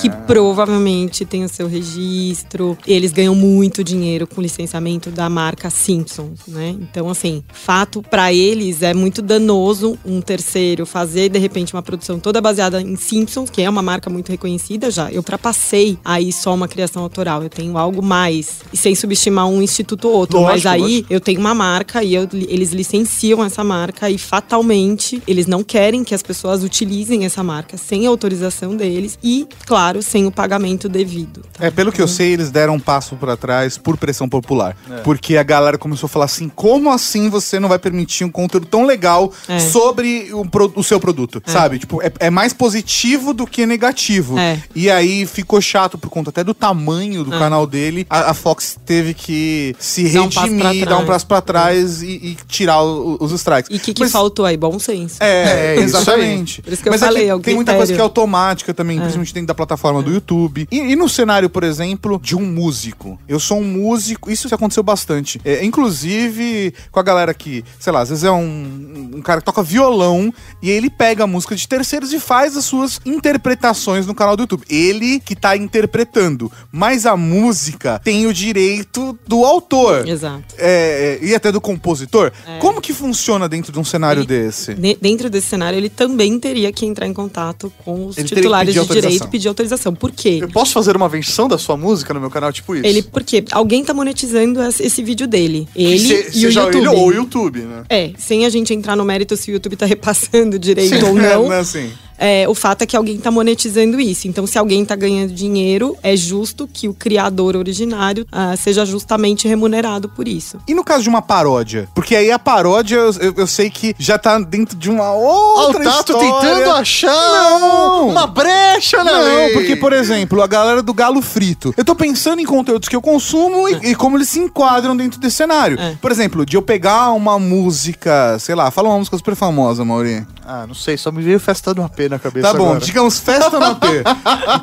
Que provavelmente tem o seu registro. Eles ganham muito dinheiro com o licenciamento da marca Simpsons, né? Então, assim, fato pra eles é muito danoso um terceiro fazer de repente uma produção toda baseada em Simpsons, que é uma marca muito reconhecida já. Eu ultrapassei aí só uma criação autoral. Eu tenho algo mais. E sem subestimar um instituto ou outro. Lógico, mas aí lógico. eu tenho uma marca e eu- eles licenciam essa marca e fatalmente eles não querem que as pessoas utilizem essa marca sem autorização deles e, claro, sem o pagamento devido. tá? É, pelo que eu sei, eles deram um passo pra trás por pressão popular. Porque a galera começou a falar assim: como assim você não vai permitir um conteúdo tão legal É. sobre o, o seu produto? Sabe? Tipo, é, é mais positivo do que negativo. É. E aí ficou chato por conta até do tamanho do É. canal dele. A, a Fox teve que se Dar um passo pra redimir, dar um trás. passo pra trás e, e tirar o- os strikes. E o que, que Mas- faltou aí? Bom senso. é, É, exatamente. Por isso que eu Mas falei, é é tem muita coisa que é automática também, principalmente dentro da plataforma do YouTube. E, e no cenário, por exemplo, de um músico. Eu sou um músico, isso aconteceu bastante. É, inclusive com a galera que, sei lá, às vezes é um, um cara que toca violão e ele pega a música de terceiros e faz as suas interpretações no canal do YouTube. Ele que tá interpretando, mas a música tem o direito do autor. Exato. É, é, e até do compositor. É. Como que funciona dentro de um cenário Ele- desse? Dentro desse cenário, ele também teria que entrar em contato com os Ele titulares de direito e pedir autorização. Por quê? Eu posso fazer uma versão da sua música no meu canal, tipo isso? Ele, porque alguém tá monetizando esse vídeo dele. Ele se- e o YouTube. ele ou o YouTube, né? É, sem a gente entrar no mérito se o YouTube tá repassando direito Sim, ou não. né, assim. É, o fato é que alguém tá monetizando isso. Então, se alguém tá ganhando dinheiro, é justo que o criador originário ah, seja justamente remunerado por isso. E no caso de uma paródia? Porque aí a paródia, eu, eu- eu sei que já tá dentro de uma outra Tato história. tentando achar Não. uma brecha na Não, lei. porque, por exemplo, a galera do Galo Frito. Eu tô pensando em conteúdos que eu consumo e, e como eles se enquadram dentro desse cenário. É. Por exemplo, de eu pegar uma música, sei lá, fala uma música super famosa, Mauri. Ah, não sei, só me veio Festa do AP na cabeça Tá bom, agora. digamos Festa no AP,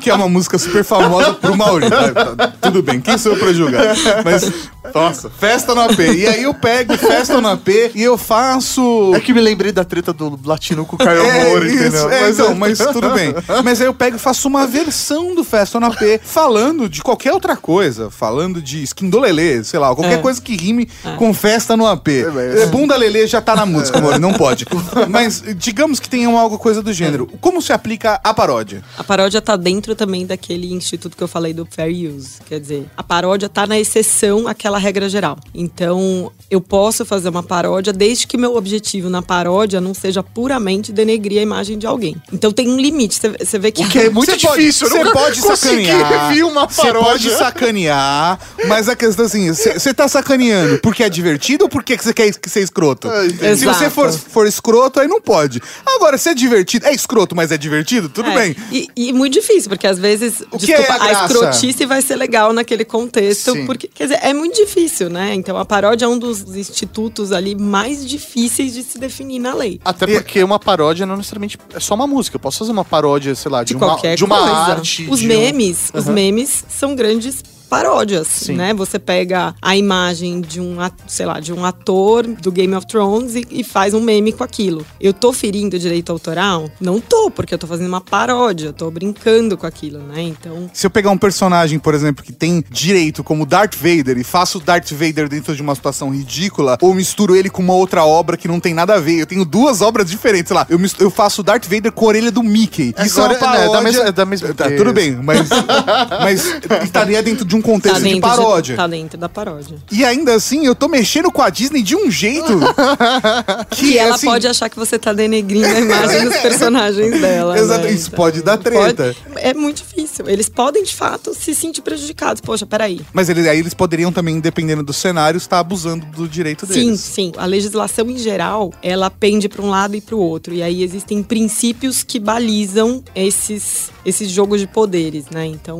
que é uma música super famosa pro Mauri. Tá, tá, tudo bem, quem sou eu pra julgar? Mas, nossa, Festa no AP. E aí eu pego Festa no AP e eu faço... É que me lembrei da treta do Latino com o Caio É, Moura, isso, entendeu? é, então, mas tudo bem. Mas aí eu pego e faço uma versão do Festa no AP, falando de qualquer outra coisa, falando de skin do Lelê, sei lá, qualquer É. coisa que rime com Festa no AP. É, bunda Lelê já tá na música, amor, não pode. Mas digamos que tenha alguma coisa do gênero. Como se aplica a paródia? A paródia tá dentro também daquele instituto que eu falei do fair use. Quer dizer, a paródia tá na exceção àquela regra geral. Então, eu posso fazer uma paródia desde que meu objetivo na paródia não seja puramente denegrir a imagem de alguém. Então tem um limite. Você- vê que. O que é muito pode- difícil, Você pode consegui sacanear. Você pode sacanear, mas a questão é assim, você tá sacaneando porque é divertido ou porque você quer ser escroto? Ah. Se você for, for escroto, aí não pode. Agora, se é divertido, é escroto, mas é divertido, tudo É, bem. E, e muito difícil, porque às vezes, O que desculpa, é a a, escrotice vai ser legal naquele contexto, Sim. porque, quer dizer, é muito difícil, né? Então a paródia é um dos institutos ali mais difíceis de se definir na lei. Até porque uma paródia não necessariamente é só uma música. Eu posso fazer uma paródia, sei lá, de, de uma, qualquer de uma coisa. arte. Os de um- memes, os memes são grandes paródias, Sim. né? Você pega a imagem de um, sei lá, de um ator do Game of Thrones e, e faz um meme com aquilo. Eu tô ferindo direito autoral? Não tô, porque eu tô fazendo uma paródia, tô brincando com aquilo, né? Então, Se eu pegar um personagem, por exemplo, que tem direito como Darth Vader e faço o Darth Vader dentro de uma situação ridícula, ou misturo ele com uma outra obra que não tem nada a ver, eu tenho duas obras diferentes, sei lá, eu, mis- eu faço o Darth Vader com a orelha do Mickey. Isso Agora, é uma né, é da paródia. mesma- é da mesma Tá, tudo bem, mas, mas estaria dentro de um contexto tá de paródia. tá dentro da paródia. E ainda assim, eu tô mexendo com a Disney de um jeito que, Que ela assim, pode achar que você tá denegrindo a imagem dos personagens dela. Exato, né? isso pode dar treta. pode- é muito difícil. Eles podem, de fato, se sentir prejudicados. Poxa, peraí. Mas eles, aí eles poderiam também, dependendo do cenário, estar abusando do direito Sim, deles. sim. A legislação em geral, ela pende para um lado e para o outro. E aí existem princípios que balizam esses, esses jogos de poderes, né? Então,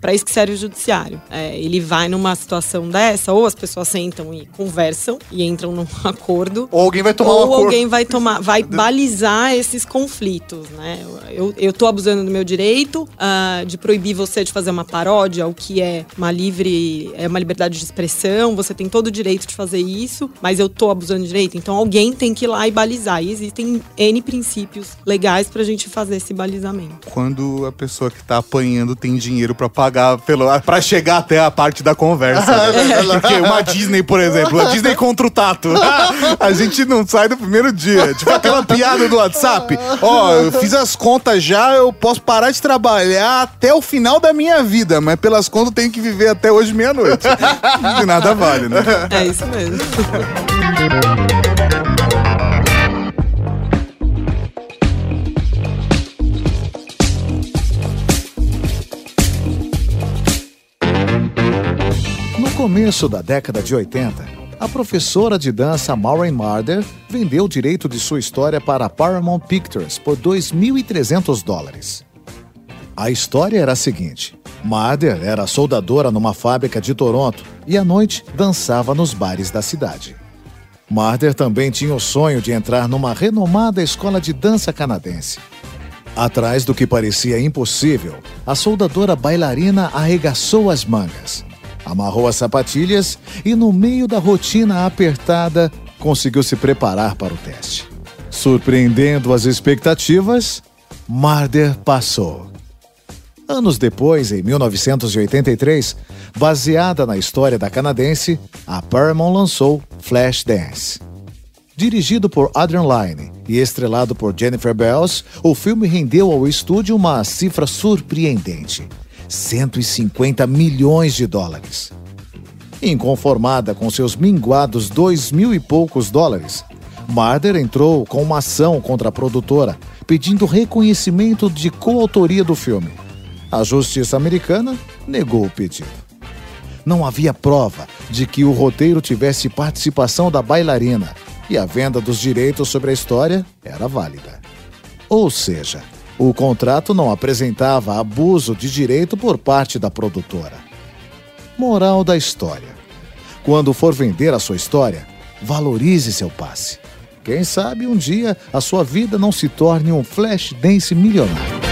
para isso que serve o judiciário. Contrário. É, ele vai numa situação dessa, ou as pessoas sentam e conversam e entram num acordo. Ou alguém vai tomar ou um acordo. alguém vai tomar, vai balizar esses conflitos, né? Eu, eu tô abusando do meu direito ah, de proibir você de fazer uma paródia, o que é uma livre, é uma liberdade de expressão, você tem todo o direito de fazer isso, mas eu tô abusando do direito, então alguém tem que ir lá e balizar. E existem N princípios legais pra gente fazer esse balizamento. Quando a pessoa que tá apanhando tem dinheiro pra pagar pelo para chegar até a parte da conversa. né? Porque uma Disney, por exemplo, a Disney contra o Tato. a gente não sai do primeiro dia. Tipo aquela piada do WhatsApp. Ó, eu fiz as contas já, eu posso parar de trabalhar até o final da minha vida, mas pelas contas eu tenho que viver até hoje meia-noite. De nada vale, né? É isso mesmo. Começo da década de 80, a professora de dança Maureen Marder vendeu o direito de sua história para a Paramount Pictures por 2.300 dólares. A história era a seguinte: Marder era soldadora numa fábrica de Toronto e à noite dançava nos bares da cidade. Marder também tinha o sonho de entrar numa renomada escola de dança canadense. Atrás do que parecia impossível, a soldadora bailarina arregaçou as mangas, amarrou as sapatilhas e, no meio da rotina apertada, conseguiu se preparar para o teste. Surpreendendo as expectativas, Marder passou. Anos depois, em 1983, baseada na história da canadense, a Paramount lançou Flashdance. Dirigido por Adrian Lyne e estrelado por Jennifer Bells, o filme rendeu ao estúdio uma cifra surpreendente: 150 milhões de dólares. Inconformada com seus minguados dois mil e poucos dólares, Marder entrou com uma ação contra a produtora, pedindo reconhecimento de coautoria do filme. A justiça americana negou o pedido. Não havia prova de que o roteiro tivesse participação da bailarina e a venda dos direitos sobre a história era válida. Ou seja, o contrato não apresentava abuso de direito por parte da produtora. Moral da história: quando for vender a sua história, valorize seu passe. Quem sabe um dia a sua vida não se torne um flash dance milionário.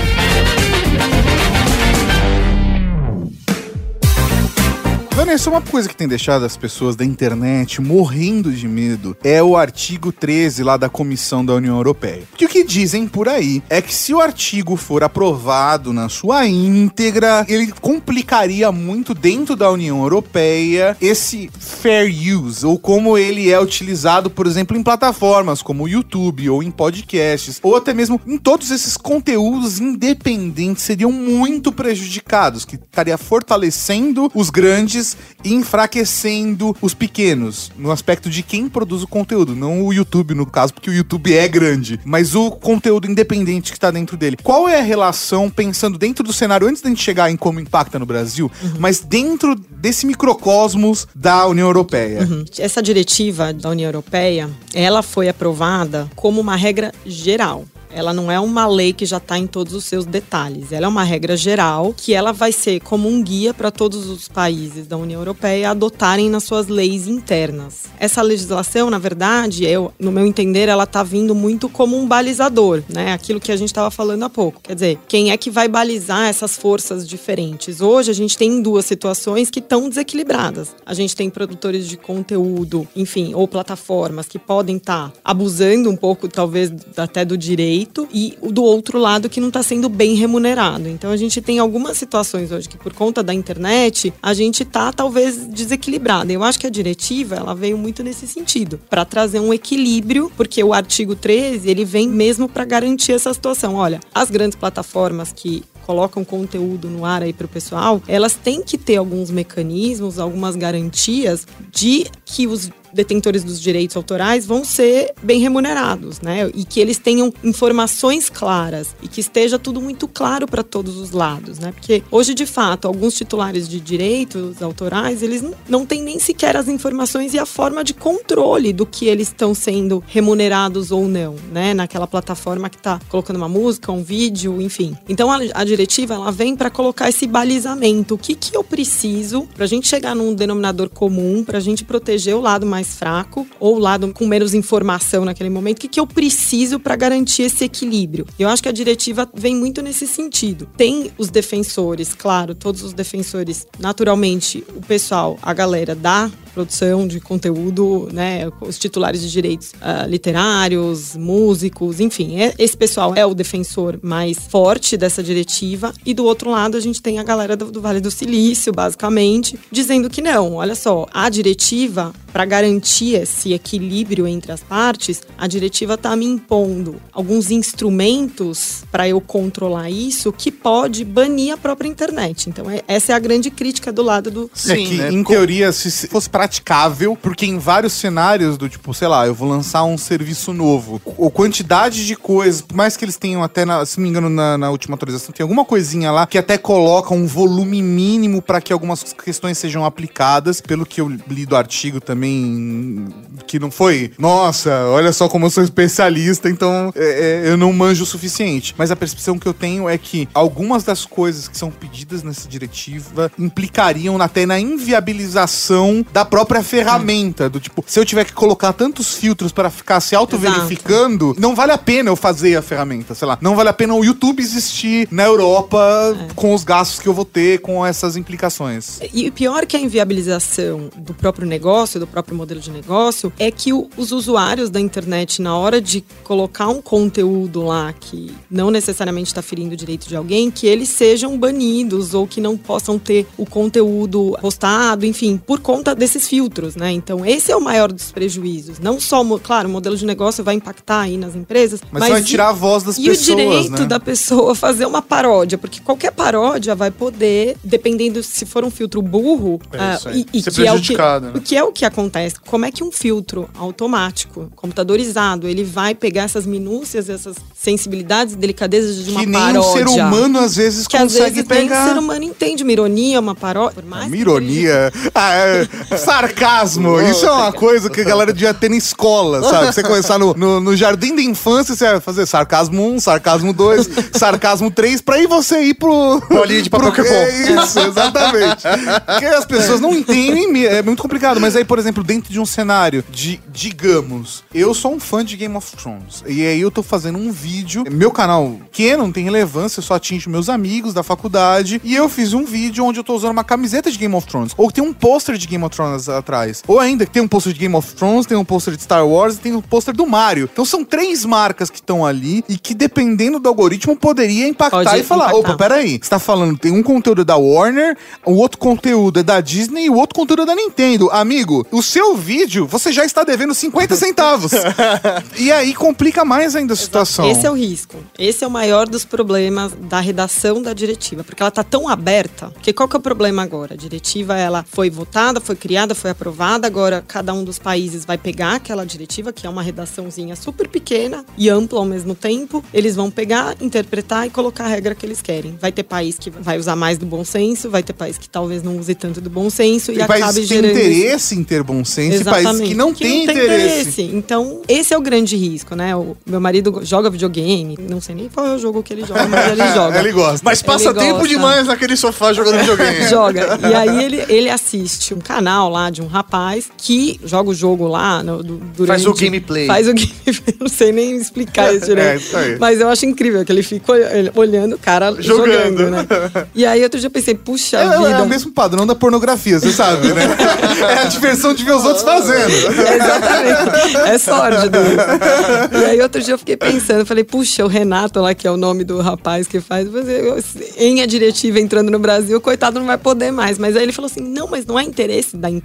Vanessa, uma coisa que tem deixado as pessoas da internet morrendo de medo é o artigo 13 lá da Comissão da União Europeia. Que o que dizem por aí é que se o artigo for aprovado na sua íntegra, ele complicaria muito dentro da União Europeia esse fair use, ou como ele é utilizado, por exemplo, em plataformas como o YouTube ou em podcasts, ou até mesmo em todos esses conteúdos independentes seriam muito prejudicados, que estaria fortalecendo os grandes enfraquecendo os pequenos, no aspecto de quem produz o conteúdo, não o YouTube no caso, porque o YouTube é grande, mas o conteúdo independente que está dentro dele. Qual é a relação, pensando dentro do cenário, antes da gente chegar em como impacta no Brasil, mas dentro desse microcosmos da União Europeia? Essa diretiva da União Europeia, ela foi aprovada como uma regra geral. Ela não é uma lei que já está em todos os seus detalhes. Ela é uma regra geral que ela vai ser como um guia para todos os países da União Europeia adotarem nas suas leis internas. Essa legislação, na verdade, eu, no meu entender, ela está vindo muito como um balizador, né? Aquilo que a gente estava falando há pouco. Quer dizer, quem é que vai balizar essas forças diferentes? Hoje a gente tem duas situações que estão desequilibradas. A gente tem produtores de conteúdo, enfim, ou plataformas que podem estar abusando um pouco, talvez, até do direito e o do outro lado que não está sendo bem remunerado. Então a gente tem algumas situações hoje que por conta da internet a gente tá talvez desequilibrado. Eu acho que a diretiva ela veio muito nesse sentido, para trazer um equilíbrio, porque o artigo 13, ele vem mesmo para garantir essa situação. Olha, as grandes plataformas que colocam conteúdo no ar aí para o pessoal, elas têm que ter alguns mecanismos, algumas garantias de que os detentores dos direitos autorais vão ser bem remunerados, né? E que eles tenham informações claras e que esteja tudo muito claro para todos os lados, né? Porque hoje, de fato, alguns titulares de direitos autorais, eles não têm nem sequer as informações e a forma de controle do que eles estão sendo remunerados ou não, né? Naquela plataforma que está colocando uma música, um vídeo, enfim. Então a, a diretiva ela vem para colocar esse balizamento. O que, que eu preciso para a gente chegar num denominador comum, para a gente proteger o lado mais fraco ou lado com menos informação naquele momento? O que, que eu preciso para garantir esse equilíbrio? Eu acho que a diretiva vem muito nesse sentido. Tem os defensores, claro, todos os defensores, naturalmente, o pessoal, a galera da produção de conteúdo, né, os titulares de direitos uh, literários, músicos, enfim, é, esse pessoal é o defensor mais forte dessa diretiva e do outro lado a gente tem a galera do, do Vale do Silício, basicamente, dizendo que não, olha só, a diretiva para garantir esse equilíbrio entre as partes, a diretiva está me impondo alguns instrumentos para eu controlar isso que pode banir a própria internet. Então, é, essa é a grande crítica do lado do. Sim, é que, né? em teoria, se fosse praticável, porque em vários cenários do tipo, sei lá, eu vou lançar um serviço novo, ou quantidade de coisas, por mais que eles tenham até, na, se não me engano, na, na última atualização, tem alguma coisinha lá que até coloca um volume mínimo para que algumas questões sejam aplicadas, pelo que eu li do artigo também que não foi, nossa, olha só como eu sou especialista, então é, é, eu não manjo o suficiente. Mas a percepção que eu tenho é que algumas das coisas que são pedidas nessa diretiva implicariam até na inviabilização da própria ferramenta. Do tipo, se eu tiver que colocar tantos filtros para ficar se auto-verificando, não vale a pena eu fazer a ferramenta, sei lá. Não vale a pena o YouTube existir na Europa é. com os gastos que eu vou ter com essas implicações. E o pior que a inviabilização do próprio negócio, do próprio modelo de negócio, é que o, os usuários da internet, na hora de colocar um conteúdo lá que não necessariamente está ferindo o direito de alguém, que eles sejam banidos ou que não possam ter o conteúdo postado, enfim, por conta desses filtros, né? Então, esse é o maior dos prejuízos. Não só, claro, o modelo de negócio vai impactar aí nas empresas, mas, mas vai tirar a voz das e pessoas. E o direito né? da pessoa fazer uma paródia, porque qualquer paródia vai poder, dependendo se for um filtro burro, é uh, e, e que é o que, né? o que é o que acontece? Como é que um filtro automático, computadorizado, ele vai pegar essas minúcias, essas sensibilidades e delicadezas de uma que paródia? Que nem um ser humano às vezes que consegue às vezes pegar. Nem um ser humano entende uma ironia, uma paródia. Uma ironia? Ah, é, sarcasmo. Isso é uma coisa que a galera devia ter na escola, sabe? Você começar no, no, no jardim da infância, você vai fazer sarcasmo 1, sarcasmo 2, sarcasmo 3, pra aí você ir pro... Bolinha de papel pro, é Isso, exatamente. Porque as pessoas não entendem, é muito complicado. Mas aí, por exemplo, dentro de um cenário de, digamos, eu sou um fã de Game of Thrones. E aí eu tô fazendo um vídeo. Meu canal, que não tem relevância, só atinge meus amigos da faculdade. E eu fiz um vídeo onde eu tô usando uma camiseta de Game of Thrones. Ou tem um pôster de Game of Thrones atrás. Ou ainda tem um pôster de Game of Thrones, tem um pôster de Star Wars e tem um pôster do Mario. Então são três marcas que estão ali e que, dependendo do algoritmo, poderia impactar Pode e falar: impactar. opa, peraí, você tá falando, tem um conteúdo da Warner, o outro conteúdo é da Disney e o outro conteúdo é da Nintendo. Amigo, o seu vídeo, você já está devendo 50 centavos. e aí complica mais ainda a situação. Esse é o risco. Esse é o maior dos problemas da redação da diretiva, porque ela tá tão aberta. Porque qual que é o problema agora? A diretiva ela foi votada, foi criada, foi aprovada, agora cada um dos países vai pegar aquela diretiva, que é uma redaçãozinha super pequena e ampla ao mesmo tempo. Eles vão pegar, interpretar e colocar a regra que eles querem. Vai ter país que vai usar mais do bom senso, vai ter país que talvez não use tanto do bom senso tem e acabe gerando interesse em ter bom senso Exatamente. e países que não que têm não tem interesse. interesse. Então, esse é o grande risco, né? O meu marido joga videogame, não sei nem qual é o jogo que ele joga, mas ele joga. ele gosta. Mas passa Ele tempo gosta. demais naquele sofá jogando videogame. joga. E aí ele, ele assiste um canal lá de um rapaz que joga o jogo lá no, du- durante... Faz o gameplay. Faz o gameplay. Não sei nem explicar isso direito. É, isso aí. Mas eu acho incrível que ele fica ol- olhando o cara Jogando. jogando, né? E aí outro dia eu pensei, puxa É, vida. é o mesmo padrão da pornografia, você sabe, né? É a diversão de ver os outros fazendo. Exatamente. É sórdido isso. E aí outro dia eu fiquei pensando, falei, puxa, o Renato lá, que é o nome do rapaz que faz, você- em a diretiva entrando no Brasil, coitado não vai poder mais. Mas aí ele falou assim, não, mas não é interesse da, empresa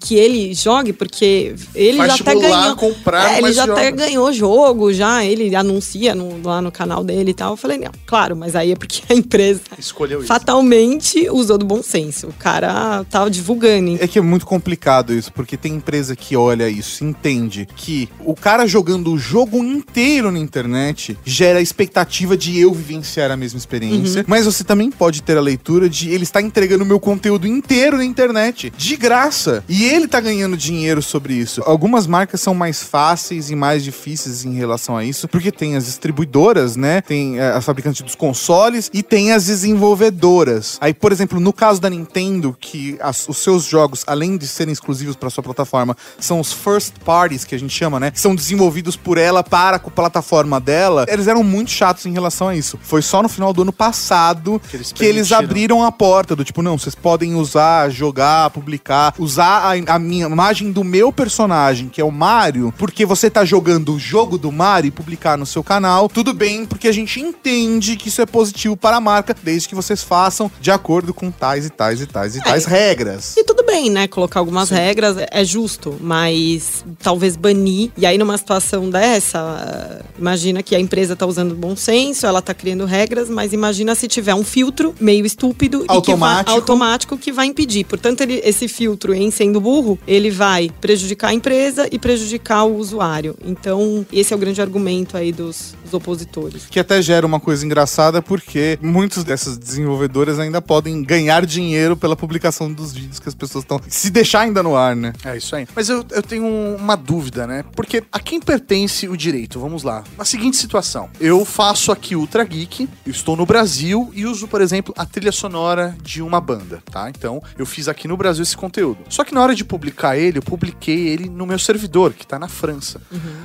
que ele jogue, porque ele Faz já até ganhou. comprar É, ele já até ganhou jogo, já, ele anuncia no- lá no canal dele e tal. Eu falei, não, claro, mas aí é porque a empresa Escolheu isso. fatalmente usou do bom senso. O cara tava divulgando. É que é muito complicado isso, porque tem empresa que olha isso, entende que o cara jogando o jogo inteiro na internet gera a expectativa de eu vivenciar a mesma experiência, mas você também pode ter a leitura de ele está entregando o meu conteúdo inteiro na internet, de graça, e ele tá ganhando dinheiro sobre isso. Algumas marcas são mais fáceis e mais difíceis em relação a isso, porque tem as distribuidoras, né? Tem eh, as fabricantes dos consoles e tem as desenvolvedoras. Aí, por exemplo, no caso da Nintendo, que as- os seus jogos, além de serem exclusivos para sua plataforma, são os first parties que a gente chama, né? São desenvolvidos por ela para a plataforma dela. Eles eram muito chatos em relação a isso. Foi só no final do ano passado Que eles que eles abriram a porta do tipo, não, vocês podem usar, jogar, publicar, usar a, a minha imagem do meu personagem, que é o Mario, porque você tá jogando o jogo do Mario e publicar no seu canal. Tudo bem, porque a gente entende que isso é positivo para a marca, desde que vocês façam de acordo com tais e tais e tais e tais regras. E tudo bem, né? Colocar algumas regras é justo, mas talvez banir. E aí, numa situação dessa, imagina que a empresa tá usando bom senso, ela tá criando regras, mas imagina se tiver um filtro meio estúpido e que Automático. vai, automático que vai impedir. Portanto, ele- esse filtro, em sendo burro, ele vai prejudicar a empresa e prejudicar o usuário. Então, esse é o grande argumento aí dos, dos opositores. Que até gera uma coisa engraçada, porque muitas dessas desenvolvedoras ainda podem ganhar dinheiro pela publicação dos vídeos que as pessoas estão. Se deixar ainda no ar, né? É isso aí. Mas eu, eu tenho uma dúvida, né? Porque a quem pertence o direito? Vamos lá. Na seguinte situação. Eu faço aqui Ultra Geek, eu estou no Brasil e uso, por exemplo, a trilha sonora de uma banda, tá? Então, eu fiz aqui no Brasil esse conteúdo. Só que na hora de publicar ele, eu publiquei ele no meu servidor, que tá na França.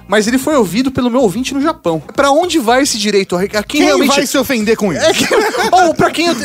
Mas ele foi ouvido pelo meu ouvinte no Japão. Pra onde vai esse direito? A quem, Quem realmente vai se ofender com isso? é que, ou pra quem. eu-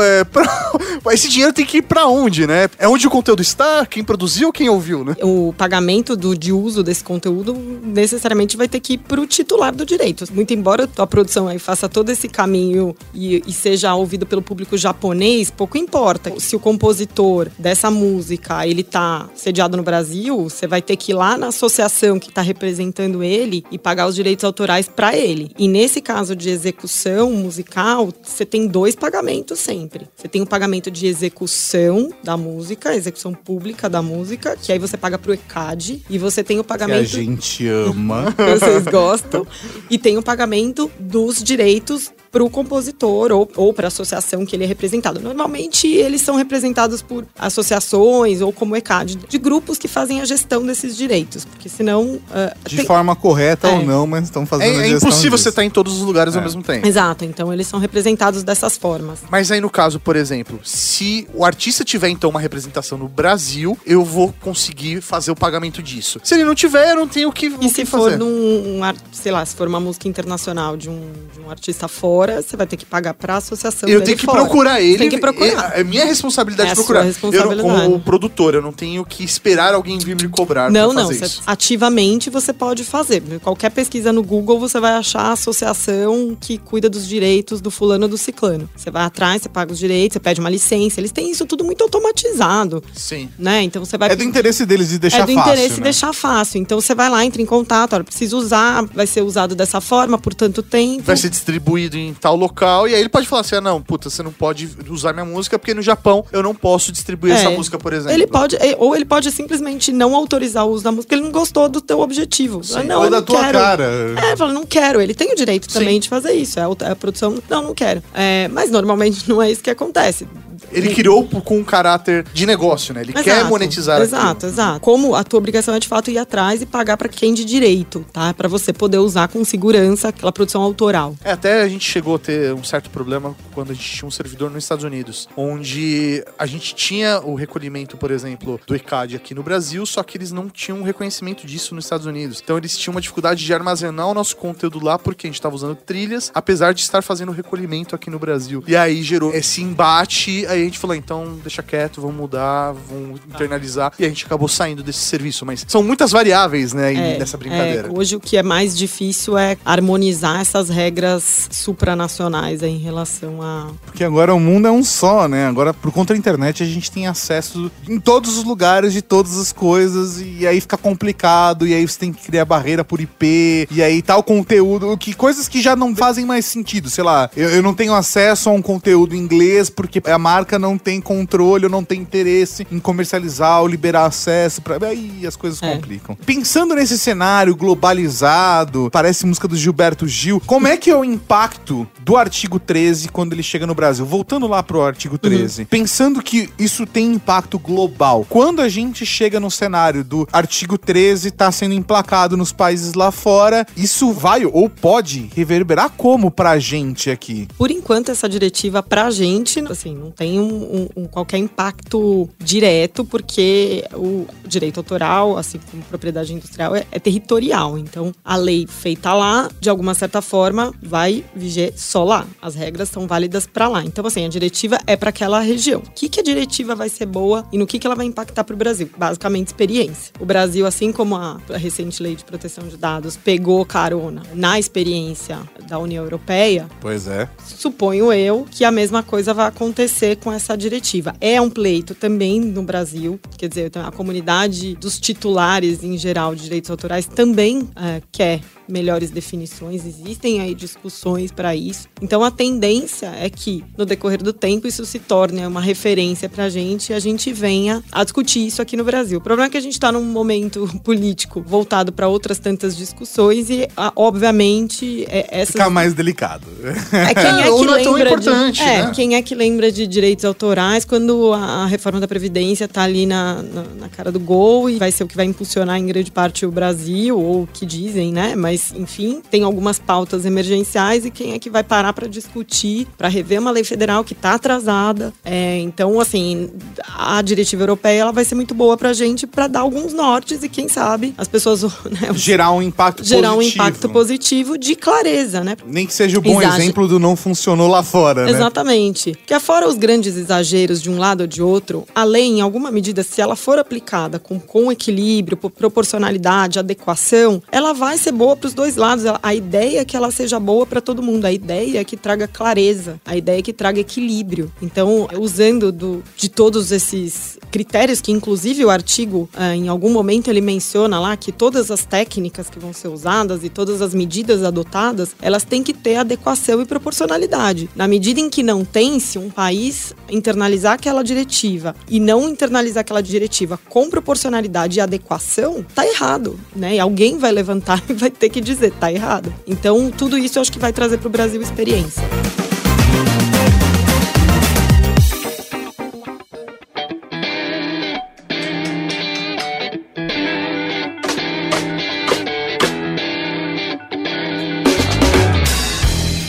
é, é, pra- esse dinheiro tem que ir pra onde, né? É onde o conteúdo está, quem produziu ou quem ouviu, né? o pagamento do, de uso desse conteúdo necessariamente vai ter que ir para o titular do direito. Muito embora a produção aí faça todo esse caminho e, e seja ouvido pelo público japonês, pouco importa. Se o compositor dessa música ele tá sediado no Brasil, você vai ter que ir lá na associação que está representando ele e pagar os direitos autorais para ele. E nesse caso de execução musical, você tem dois pagamentos sempre. Você tem o pagamento de execução da música, execução pública da música, que aí você paga pro ECAD, e você tem o Que a pagamento gente ama. vocês gostam, e tem o pagamento dos direitos pro compositor ou, ou para a associação que ele é representado. Normalmente eles são representados por associações ou como ECAD, de grupos que fazem a gestão desses direitos, porque senão ah, De tem- forma correta É. ou não, mas estão fazendo É, a é gestão impossível disso. você estar em todos os lugares ao É. mesmo tempo. Exato, então eles são representados dessas formas. Mas aí no caso, por exemplo, se o artista tiver então uma representação no Brasil, eu vou conseguir fazer o pagamento disso. Se ele não tiver, eu não tenho o que, o E que se for fazer. num, um ar- sei lá, se for uma música internacional de um, de um artista fora, você vai ter que pagar pra associação Eu tenho que fora. procurar ele. Tem que procurar. É, é minha responsabilidade É a procurar. responsabilidade. Eu, como produtor, eu não tenho que esperar alguém vir me cobrar Não, não. você- ativamente você pode fazer. Qualquer pesquisa no Google você vai achar a associação que cuida dos direitos do fulano do ciclano. Você vai atrás, você paga os direitos, você pede uma licença. Eles têm isso tudo muito automatizado, Sim. né? Então você vai. É do interesse deles de deixar é do fácil, interesse né? deixar fácil. Então você vai lá, entra em contato, olha, preciso usar, vai ser usado dessa forma por tanto tempo. Vai ser distribuído em tal local. E aí ele pode falar assim: ah, não, puta, você não pode usar minha música porque no Japão eu não posso distribuir É. essa música, por exemplo. Ele pode, é, ou ele pode simplesmente não autorizar o uso da música, porque ele não gostou do teu objetivo. Ah, não, Ou da não tua quero. cara. É, fala, não quero. Ele tem o direito também Sim. de fazer isso. É a, é a produção, não, não quero. É, mas normalmente não é isso que acontece. Ele criou com um caráter de negócio, né? Ele quer Exato, monetizar Exato, aquilo. exato. Como a tua obrigação é de fato ir atrás e pagar pra quem de direito, tá? Pra você poder usar com segurança aquela produção autoral. É, até a gente chegou a ter um certo problema quando a gente tinha um servidor nos Estados Unidos, onde a gente tinha o recolhimento, por exemplo, do ECAD aqui no Brasil, só que eles não tinham um reconhecimento disso nos Estados Unidos. Então eles tinham uma dificuldade de armazenar o nosso conteúdo lá porque a gente estava usando trilhas, apesar de estar fazendo recolhimento aqui no Brasil. E aí gerou esse embate, aí a gente falou, então deixa quieto, vamos mudar, vamos internalizar. E a gente acabou saindo desse serviço. Mas são muitas variáveis, né, É, nessa brincadeira. é, hoje o que é mais difícil é harmonizar essas regras supranacionais em relação a. Porque agora o mundo é um só, né? Agora, por conta da internet, a gente tem acesso em todos os lugares de todas as coisas. E aí fica complicado. E aí você tem que criar barreira por IP. E aí tal conteúdo. Que, coisas que já não fazem mais sentido. Sei lá, eu, eu não tenho acesso a um conteúdo em inglês porque a marca não tem controle ou não tem interesse em comercializar ou liberar acesso. Pra... Aí as coisas É. complicam. Pensando nesse cenário globalizado, parece música do Gilberto Gil, como é que é o impacto do artigo 13 quando ele chega no Brasil? Voltando lá pro artigo 13, pensando que isso tem impacto global, quando a gente chega no cenário do artigo 13 tá sendo emplacado nos países lá fora, isso vai ou pode reverberar como pra gente aqui? Por enquanto, essa diretiva pra gente, assim, não tem um, um- qualquer impacto direto, porque o direito autoral, assim como propriedade industrial, é, é territorial. Então, a lei feita lá, de alguma certa forma, vai viger só lá. As regras são válidas pra lá. Então, assim, a diretiva é pra aquela região. O que, que a diretiva vai ser boa e no que, que ela vai impactar pro Brasil? Basicamente, experiência. O Brasil, assim como a, a recente lei de proteção de dados pegou carona na experiência da União Europeia, Pois é. suponho eu que a mesma coisa vai acontecer com essa diretiva. É um pleito também no Brasil, quer dizer, a comunidade dos titulares em geral de direitos autorais também é, quer melhores definições, existem aí discussões para isso. Então a tendência é que no decorrer do tempo isso se torne uma referência para a gente e a gente venha a discutir isso aqui no Brasil. O problema é que a gente está num momento político voltado para outras tantas discussões e, obviamente, é, essas Fica mais delicado. é quem é que é tão lembra de, é, né? quem é que lembra de direitos autorais quando a, reforma da previdência tá ali na, na, na cara do gol e vai ser o que vai impulsionar em grande parte o Brasil ou o que dizem, né? Mas enfim, tem algumas pautas emergenciais e quem é que vai parar para discutir, para rever uma lei federal que tá atrasada. É, então, assim, a diretiva europeia ela vai ser muito boa pra gente para dar alguns nortes e quem sabe as pessoas né, Gerar um impacto gerar um positivo. impacto positivo de clareza, né? Nem que seja o bom Exager- exemplo do não funcionou lá fora, né? Exatamente. Porque fora os grandes exageros de um lado ou de outro, a lei, em alguma medida, se ela for aplicada com, com equilíbrio, por proporcionalidade, adequação, ela vai ser boa para os dois lados. A ideia é que ela seja boa para todo mundo. A ideia é que traga clareza. A ideia é que traga equilíbrio. Então, usando do- de todos esses critérios, que inclusive o artigo, ah, em algum momento, ele menciona lá que todas as técnicas que vão ser usadas e todas as medidas adotadas, elas têm que ter adequação e proporcionalidade. Na medida em que não tem, se um país internalizar aquela diretiva e não internalizar aquela diretiva com proporcionalidade e adequação, tá errado, né? E alguém vai levantar e vai ter que dizer, tá errado. Então, tudo isso eu acho que vai trazer para o Brasil experiência.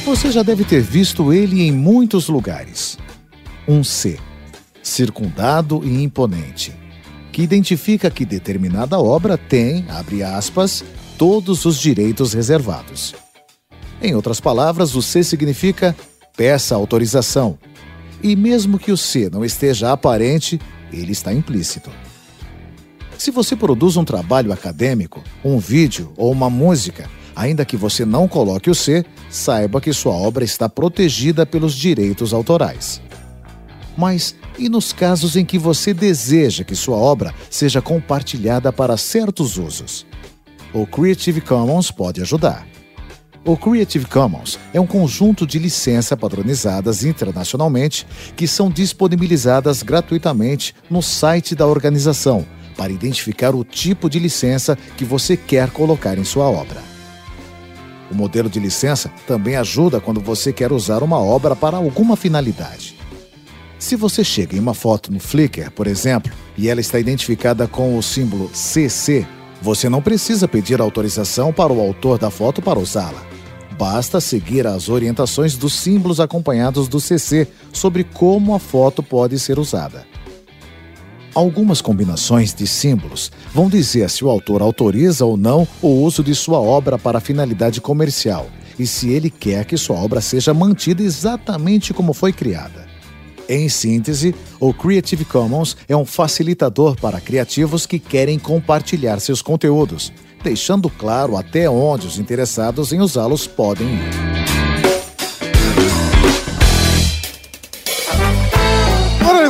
Você já deve ter visto ele em muitos lugares. Um C, circundado e imponente, que identifica que determinada obra tem, abre aspas, todos os direitos reservados. Em outras palavras, o C significa peça autorização. E mesmo que o C não esteja aparente, ele está implícito. Se você produz um trabalho acadêmico, um vídeo ou uma música, ainda que você não coloque o C, saiba que sua obra está protegida pelos direitos autorais. Mas e nos casos em que você deseja que sua obra seja compartilhada para certos usos? O Creative Commons pode ajudar. O Creative Commons é um conjunto de licenças padronizadas internacionalmente que são disponibilizadas gratuitamente no site da organização para identificar o tipo de licença que você quer colocar em sua obra. O modelo de licença também ajuda quando você quer usar uma obra para alguma finalidade. Se você chega em uma foto no Flickr, por exemplo, e ela está identificada com o símbolo CC, você não precisa pedir autorização para o autor da foto para usá-la. Basta seguir as orientações dos símbolos acompanhados do CC sobre como a foto pode ser usada. Algumas combinações de símbolos vão dizer se o autor autoriza ou não o uso de sua obra para finalidade comercial e se ele quer que sua obra seja mantida exatamente como foi criada. Em síntese, o Creative Commons é um facilitador para criativos que querem compartilhar seus conteúdos, deixando claro até onde os interessados em usá-los podem ir.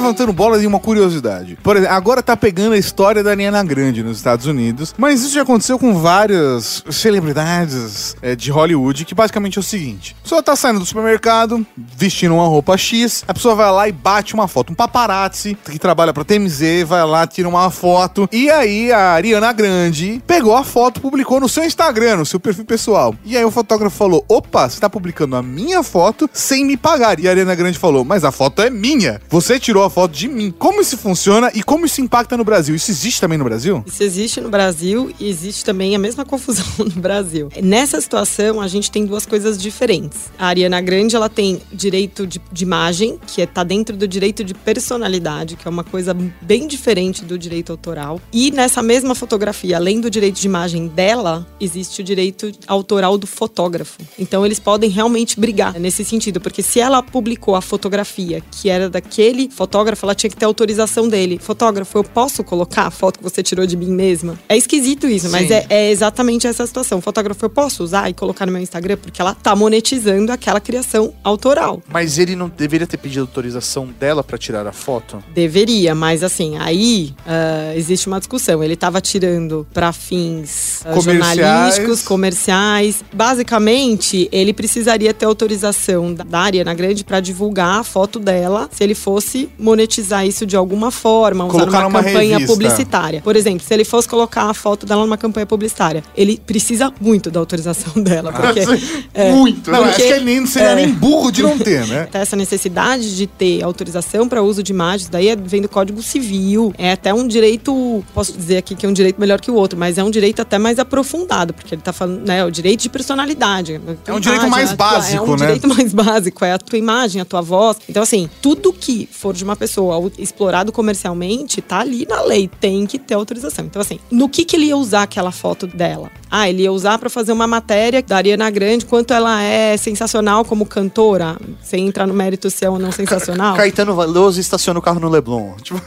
Levantando bola de uma curiosidade. Por exemplo, agora tá pegando a história da Ariana Grande nos Estados Unidos, mas isso já aconteceu com várias celebridades é, de Hollywood, que basicamente é o seguinte: a pessoa tá saindo do supermercado, vestindo uma roupa X, a pessoa vai lá e bate uma foto. Um paparazzi que trabalha pra TMZ vai lá, tira uma foto, e aí a Ariana Grande pegou a foto, publicou no seu Instagram, no seu perfil pessoal. E aí o fotógrafo falou: opa, você tá publicando a minha foto sem me pagar. E a Ariana Grande falou: mas a foto é minha. Você tirou a foto de mim. Como isso funciona e como isso impacta no Brasil? Isso existe também no Brasil? Isso existe no Brasil e existe também a mesma confusão no Brasil. Nessa situação, a gente tem duas coisas diferentes. A Ariana Grande, ela tem direito de, de imagem, que está é, dentro do direito de personalidade, que é uma coisa bem diferente do direito autoral. E nessa mesma fotografia, além do direito de imagem dela, existe o direito autoral do fotógrafo. Então, eles podem realmente brigar nesse sentido, porque se ela publicou a fotografia que era daquele fotógrafo, fotógrafo, ela tinha que ter autorização dele. Fotógrafo, eu posso colocar a foto que você tirou de mim mesma? É esquisito isso, mas é, é, exatamente essa situação. Fotógrafo, eu posso usar e colocar no meu Instagram porque ela tá monetizando aquela criação autoral. Mas ele não deveria ter pedido autorização dela para tirar a foto? Deveria, mas assim, aí uh, existe uma discussão. Ele tava tirando para fins uh, jornalísticos, comerciais. Basicamente, ele precisaria ter autorização da Ariana Grande para divulgar a foto dela se ele fosse monetizar isso de alguma forma, usar Colocar numa campanha revista. publicitária. Por exemplo, se ele fosse colocar a foto dela numa campanha publicitária, ele precisa muito da autorização dela. Ah, porque, é, muito. Não, porque, acho que ele nem seria é, nem burro de não ter, né? Essa necessidade de ter autorização para uso de imagens, daí é, vem do Código Civil. É até um direito, posso dizer aqui que é um direito melhor que o outro, mas é um direito até mais aprofundado, porque ele está falando, né, o direito de personalidade. É um direito mais básico, tua, é um né? direito mais básico, é a tua imagem, a tua voz. Então, assim, tudo que for de uma uma pessoa explorado comercialmente, tá ali na lei, tem que ter autorização. Então, assim, no que, que ele ia usar aquela foto dela? Ah, ele ia usar para fazer uma matéria da Ariana Grande, quanto ela é sensacional como cantora, sem entrar no mérito se é ou não sensacional. Caetano Veloso estaciona o carro no Leblon. Tipo,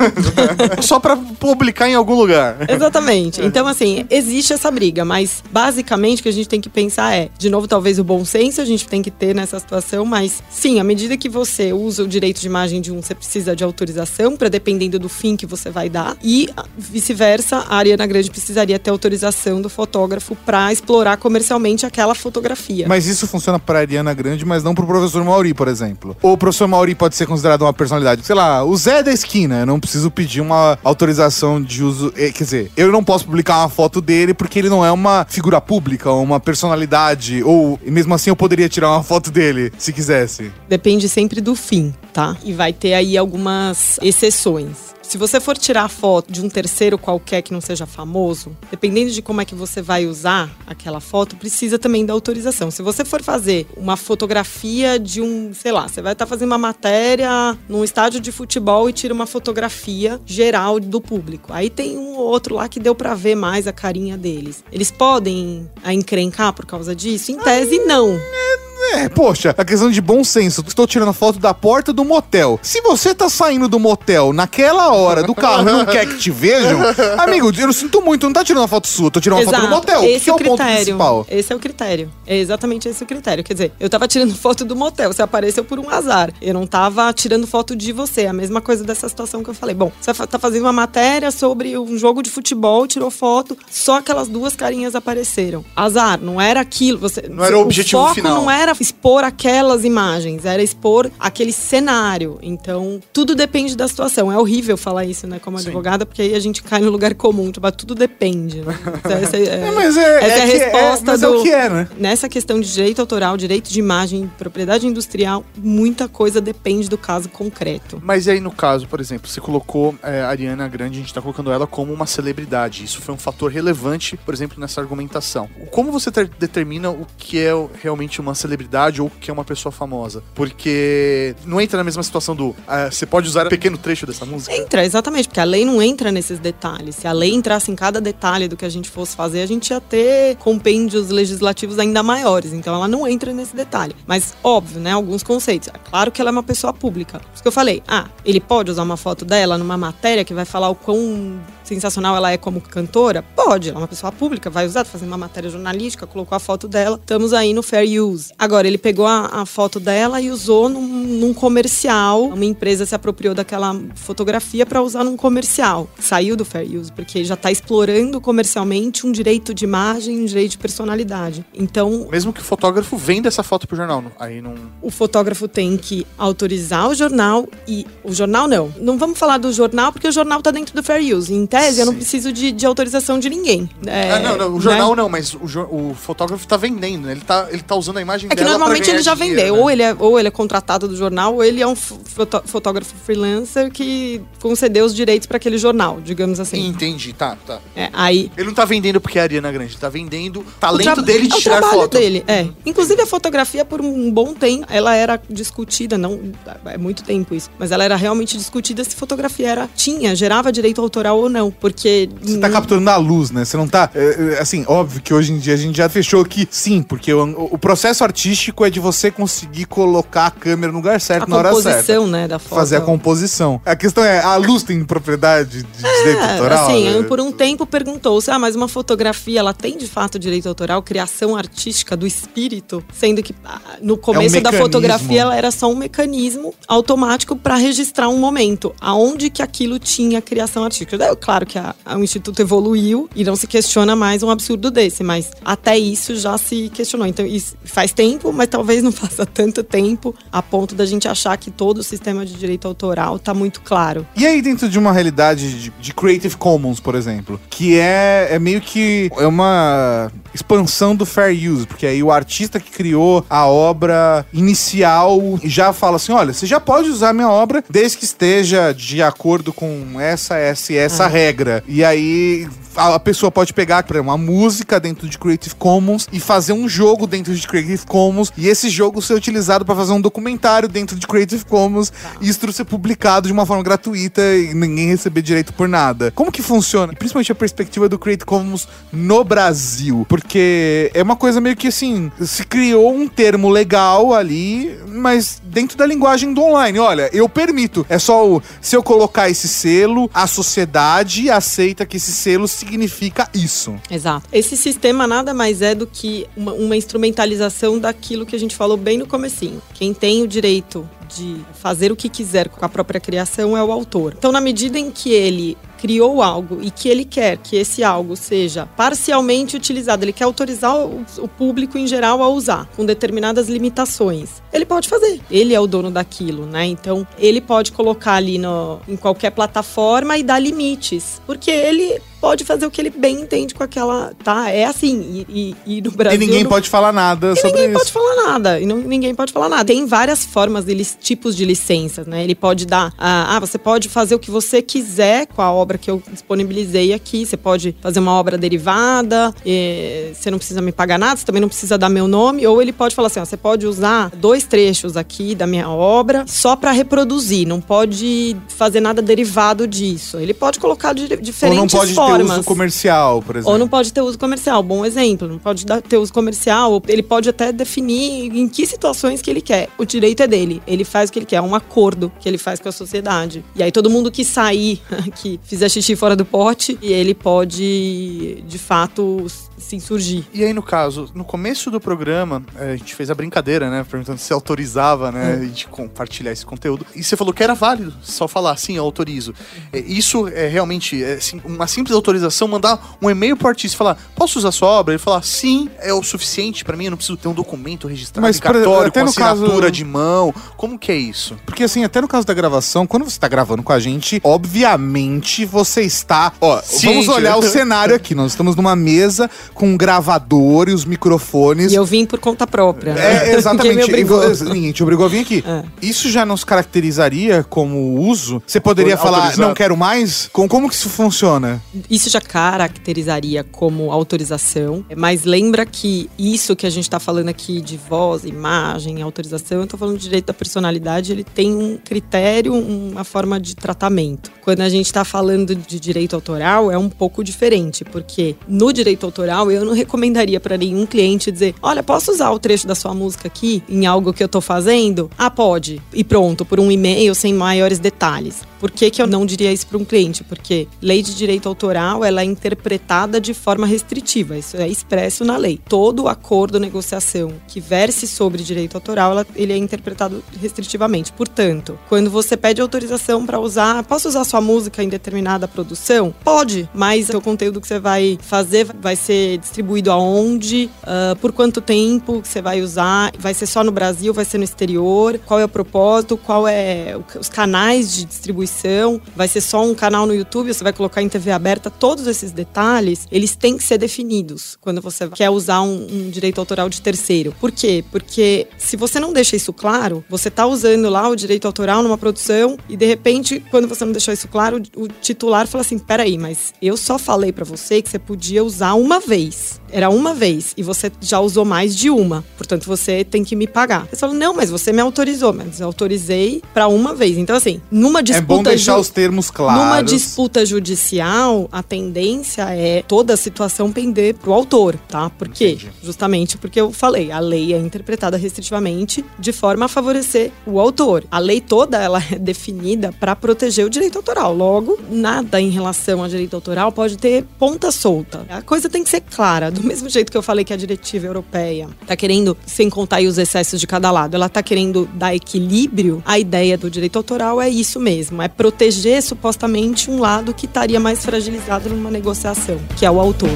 só para publicar em algum lugar. Exatamente. Então, assim, existe essa briga, mas basicamente o que a gente tem que pensar é, de novo, talvez o bom senso a gente tem que ter nessa situação, mas sim, à medida que você usa o direito de imagem de um, você precisa de autorização para dependendo do fim que você vai dar e vice-versa, a Ariana Grande precisaria ter autorização do fotógrafo para explorar comercialmente aquela fotografia. Mas isso funciona para Ariana Grande, mas não para o professor Mauri, por exemplo. Ou o professor Mauri pode ser considerado uma personalidade, sei lá, o Zé da esquina, eu não preciso pedir uma autorização de uso, eh, quer dizer, eu não posso publicar uma foto dele porque ele não é uma figura pública, uma personalidade, ou mesmo assim eu poderia tirar uma foto dele se quisesse. Depende sempre do fim, tá? E vai ter aí alguma algumas exceções. Se você for tirar foto de um terceiro qualquer que não seja famoso, dependendo de como é que você vai usar aquela foto, precisa também da autorização. Se você for fazer uma fotografia de um, sei lá, você vai estar tá fazendo uma matéria num estádio de futebol e tira uma fotografia geral do público. Aí tem um ou outro lá que deu para ver mais a carinha deles. Eles podem encrencar por causa disso? Em tese, não. É é, poxa, a questão de bom senso. Estou tirando foto da porta do motel. Se você tá saindo do motel naquela hora do carro e não quer que te vejam, amigo, eu sinto muito, não tá tirando uma foto sua, tô tirando uma Exato. foto do motel. Esse que é o, critério. ponto principal. Esse é o critério. É exatamente esse o critério. Quer dizer, eu tava tirando foto do motel, você apareceu por um azar. Eu não tava tirando foto de você. A mesma coisa dessa situação que eu falei. Bom, você tá fazendo uma matéria sobre um jogo de futebol, tirou foto, só aquelas duas carinhas apareceram. Azar, não era aquilo. Você, não era o objetivo o foco final. não era expor aquela aquelas imagens, era expor aquele cenário. Então, tudo depende da situação. É horrível falar isso, né, como Sim. advogada, porque aí a gente cai no lugar comum, tipo, tudo depende, né? Essa é, é, mas é, essa é, é a é, resposta é, do... É, né? Nessa questão de direito autoral, direito de imagem, propriedade industrial, muita coisa depende do caso concreto. Mas aí, no caso, por exemplo, você colocou é, a Ariana Grande, a gente tá colocando ela como uma celebridade. Isso foi um fator relevante, por exemplo, nessa argumentação. Como você determina o que é realmente uma celebridade? Celebridade ou que é uma pessoa famosa. Porque não entra na mesma situação do. ah, você pode usar um pequeno trecho dessa música? Entra, exatamente, porque a lei não entra nesses detalhes. Se a lei entrasse em cada detalhe do que a gente fosse fazer, a gente ia ter compêndios legislativos ainda maiores. Então ela não entra nesse detalhe. Mas, óbvio, né? Alguns conceitos. É claro que ela é uma pessoa pública. Por isso que eu falei, ah, ele pode usar uma foto dela numa matéria que vai falar o quão sensacional ela é como cantora? Pode, ela é uma pessoa pública, vai usar, tá fazendo uma matéria jornalística, colocou a foto dela. Estamos aí no fair use. Agora, ele pegou a, a foto dela e usou num, num comercial. Uma empresa se apropriou daquela fotografia para usar num comercial. Saiu do fair use, porque já tá explorando comercialmente um direito de imagem, um direito de personalidade. Então, Mesmo que o fotógrafo venda essa foto pro jornal. Aí não. o fotógrafo tem que autorizar o jornal e o jornal não. Não vamos falar do jornal porque o jornal tá dentro do fair use. Em tese, eu não Sim. preciso de, de autorização de ninguém. É, ah, não, não, o né? jornal não, mas o, o fotógrafo tá vendendo, né? Ele tá, ele tá usando a imagem É que normalmente ele já dinheiro, vendeu. né? Ou, ele é, ou ele é contratado do jornal, ou ele é um foto- fotógrafo freelancer que concedeu os direitos para aquele jornal, digamos assim. Entendi, tá, tá. É, aí Ele não tá vendendo porque é a Ariana Grande, ele tá vendendo talento tra- dele de é o tirar trabalho foto. dele, é. Inclusive a fotografia por um bom tempo, ela era discutida, não é muito tempo isso, mas ela era realmente discutida se fotografia era tinha, gerava direito autoral ou não, porque Você tá hum, capturando a luz, né? Você não tá. é, é, assim, óbvio que hoje em dia a gente já fechou que sim, porque o, o processo artístico é de você conseguir colocar a câmera no lugar certo a na hora certa. composição, né, da foto. Fazer a composição. A questão é, a luz tem propriedade de direito É, autoral? assim, né? por um tempo perguntou-se, ah, mas uma fotografia, ela tem de fato direito autoral, criação artística do espírito, sendo que ah, no começo da mecanismo. fotografia ela era só um mecanismo automático para registrar um momento, aonde que aquilo tinha criação artística. É claro que a- a- o instituto evoluiu e não se questiona mais um absurdo desse, mas até isso já se questionou. Então, isso faz tempo, mas talvez não faça tanto tempo a ponto da gente achar que todo o sistema de direito autoral tá muito claro. E aí, dentro de uma realidade de, de Creative Commons, por exemplo, que é, é meio que é uma expansão do fair use, porque aí o artista que criou a obra inicial já fala assim: olha, você já pode usar minha obra desde que esteja de acordo com essa, essa e essa Ah. regra. E aí a a pessoa pode pegar, por exemplo, uma música dentro de Creative Commons e fazer um jogo dentro de Creative Commons e esse jogo ser utilizado para fazer um documentário dentro de Creative Commons e isso ser publicado de uma forma gratuita e ninguém receber direito por nada. Como que funciona? Principalmente a perspectiva do Creative Commons no Brasil, porque é uma coisa meio que assim, se criou um termo legal ali, mas dentro da linguagem do online. Olha, eu permito. É só o se eu colocar esse selo, a sociedade aceita que esse selo significa isso. Exato. Esse sistema nada mais é do que uma, uma instrumentalização daquilo que a gente falou bem no comecinho. Quem tem o direito de fazer o que quiser com a própria criação é o autor. Então, na medida em que ele criou algo e que ele quer que esse algo seja parcialmente utilizado, ele quer autorizar o, público em geral a usar, com determinadas limitações, ele pode fazer. Ele é o dono daquilo, né? Então, ele pode colocar ali no, em qualquer plataforma e dar limites, porque ele pode fazer o que ele bem entende com aquela. Tá? É assim. E, e- e no Brasil. e ninguém não- pode falar nada sobre ninguém isso. pode falar nada. E não- ninguém pode falar nada. Tem várias formas deles, tipos de licenças, né? Ele pode dar. Ah, ah, você pode fazer o que você quiser com a obra que eu disponibilizei aqui. Você pode fazer uma obra derivada. eh, você não precisa me pagar nada. Você também não precisa dar meu nome. Ou ele pode falar assim: ó, você pode usar dois trechos aqui da minha obra só para reproduzir. Não pode fazer nada derivado disso. Ele pode colocar de Ou diferentes não pode formas. ter uso comercial, por exemplo. Ou não pode ter uso comercial, bom exemplo. Não pode ter uso comercial. ou Ele pode até definir em que situações que ele quer. O direito é dele. Ele faz o que ele quer. É um acordo que ele faz com a sociedade. E aí todo mundo que sair, que fizer xixi fora do pote, e ele pode, de fato, se insurgir. E aí, no caso, no começo do programa, eh, a gente fez a brincadeira, né? Perguntando se autorizava, né? A gente compartilhar esse conteúdo. E você falou que era válido só falar, sim, eu autorizo. Eh, Isso é realmente é, uma simples autorização, mandar um e-mail pro artista e falar, posso usar sua obra? Ele falar, sim, é o suficiente pra mim, eu não preciso ter um documento registrado Mas, cartório, até com no assinatura caso- de mão. Como que é isso? Porque assim, até no caso da gravação, quando você tá gravando com a gente, obviamente você está. Ó, Ciente, vamos olhar o cenário aqui. Nós estamos numa mesa com um gravador e os microfones. E eu vim por conta própria. É, exatamente. Ninguém obrigou. Ninguém te obrigou a vir aqui. É. Isso já nos caracterizaria como uso? Você poderia falar, não quero mais? Com, como que isso funciona? Isso já caracterizaria como autorização, mas lembra que isso que a gente está falando aqui de voz, imagem, autorização, eu estou falando de direito da personalidade, ele tem um critério, uma forma de tratamento. Quando a gente está falando de direito autoral, é um pouco diferente, porque no direito autoral eu não recomendaria para nenhum cliente dizer: olha, posso usar o trecho da sua música aqui em algo que eu estou fazendo? Ah, pode. E pronto, por um e-mail sem maiores detalhes. Por que, que eu não diria isso para um cliente? Porque lei de direito autoral ela é interpretada de forma restritiva. Isso é expresso na lei. Todo acordo, negociação que verse sobre direito autoral, ela, ele é interpretado restritivamente. Portanto, quando você pede autorização para usar, posso usar sua música em determinada produção? Pode, mas o conteúdo que você vai fazer vai ser distribuído aonde, uh, por quanto tempo você vai usar, vai ser só no Brasil, vai ser no exterior, qual é o propósito, qual é os canais de distribuição, vai ser só um canal no YouTube, você vai colocar em TV aberta, todos esses detalhes, eles têm que ser definidos quando você quer usar um, um direito autoral de terceiro. Por quê? Porque se você não deixa isso claro, você está usando lá o direito autoral numa produção e de repente, quando você não deixou isso claro, o titular fala assim: peraí, mas eu só falei para você que você podia usar uma vez. Era uma vez e você já usou mais de uma. Portanto, você tem que me pagar. Você fala: não, mas você me autorizou. Mas eu autorizei para uma vez. Então, assim, numa disputa. É bom deixar os termos claros. Numa disputa judicial, a tendência é toda a situação pender pro autor, tá? Por quê? Entendi. Justamente porque eu falei, a lei é interpretada restritivamente de forma a favorecer o autor. A lei toda ela é definida para proteger o direito autoral. Logo, nada em relação ao direito autoral pode ter ponta solta. A coisa tem que ser clara. Do mesmo jeito que eu falei que a diretiva europeia tá querendo, sem contar os excessos de cada lado, ela tá querendo dar equilíbrio, a ideia do direito autoral é isso mesmo, é proteger supostamente um lado que estaria mais fragilizado numa negociação, que é o autor.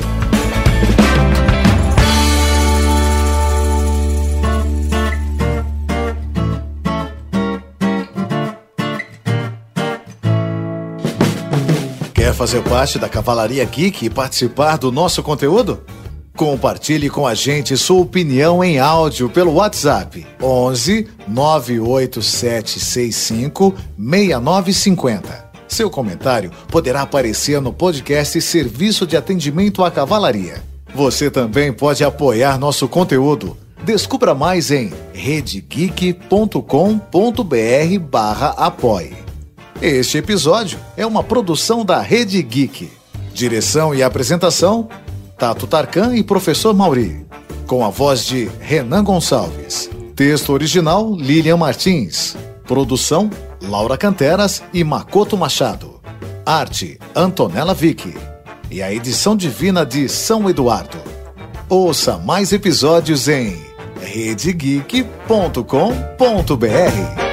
Quer fazer parte da Cavalaria Geek e participar do nosso conteúdo? Compartilhe com a gente sua opinião em áudio pelo WhatsApp 11 98765 6950. Seu comentário poderá aparecer no podcast Serviço de Atendimento à Cavalaria. Você também pode apoiar nosso conteúdo. Descubra mais em redegeek.com.br barra apoie. Este episódio é uma produção da Rede Geek. Direção e apresentação Tato Tarkan e Professor Mauri. Com a voz de Renan Gonçalves. Texto original Lilian Martins. Produção Laura Canteras e Makoto Machado. Arte Antonella Vicky. E a edição divina de São Eduardo. Ouça mais episódios em redegeek.com.br.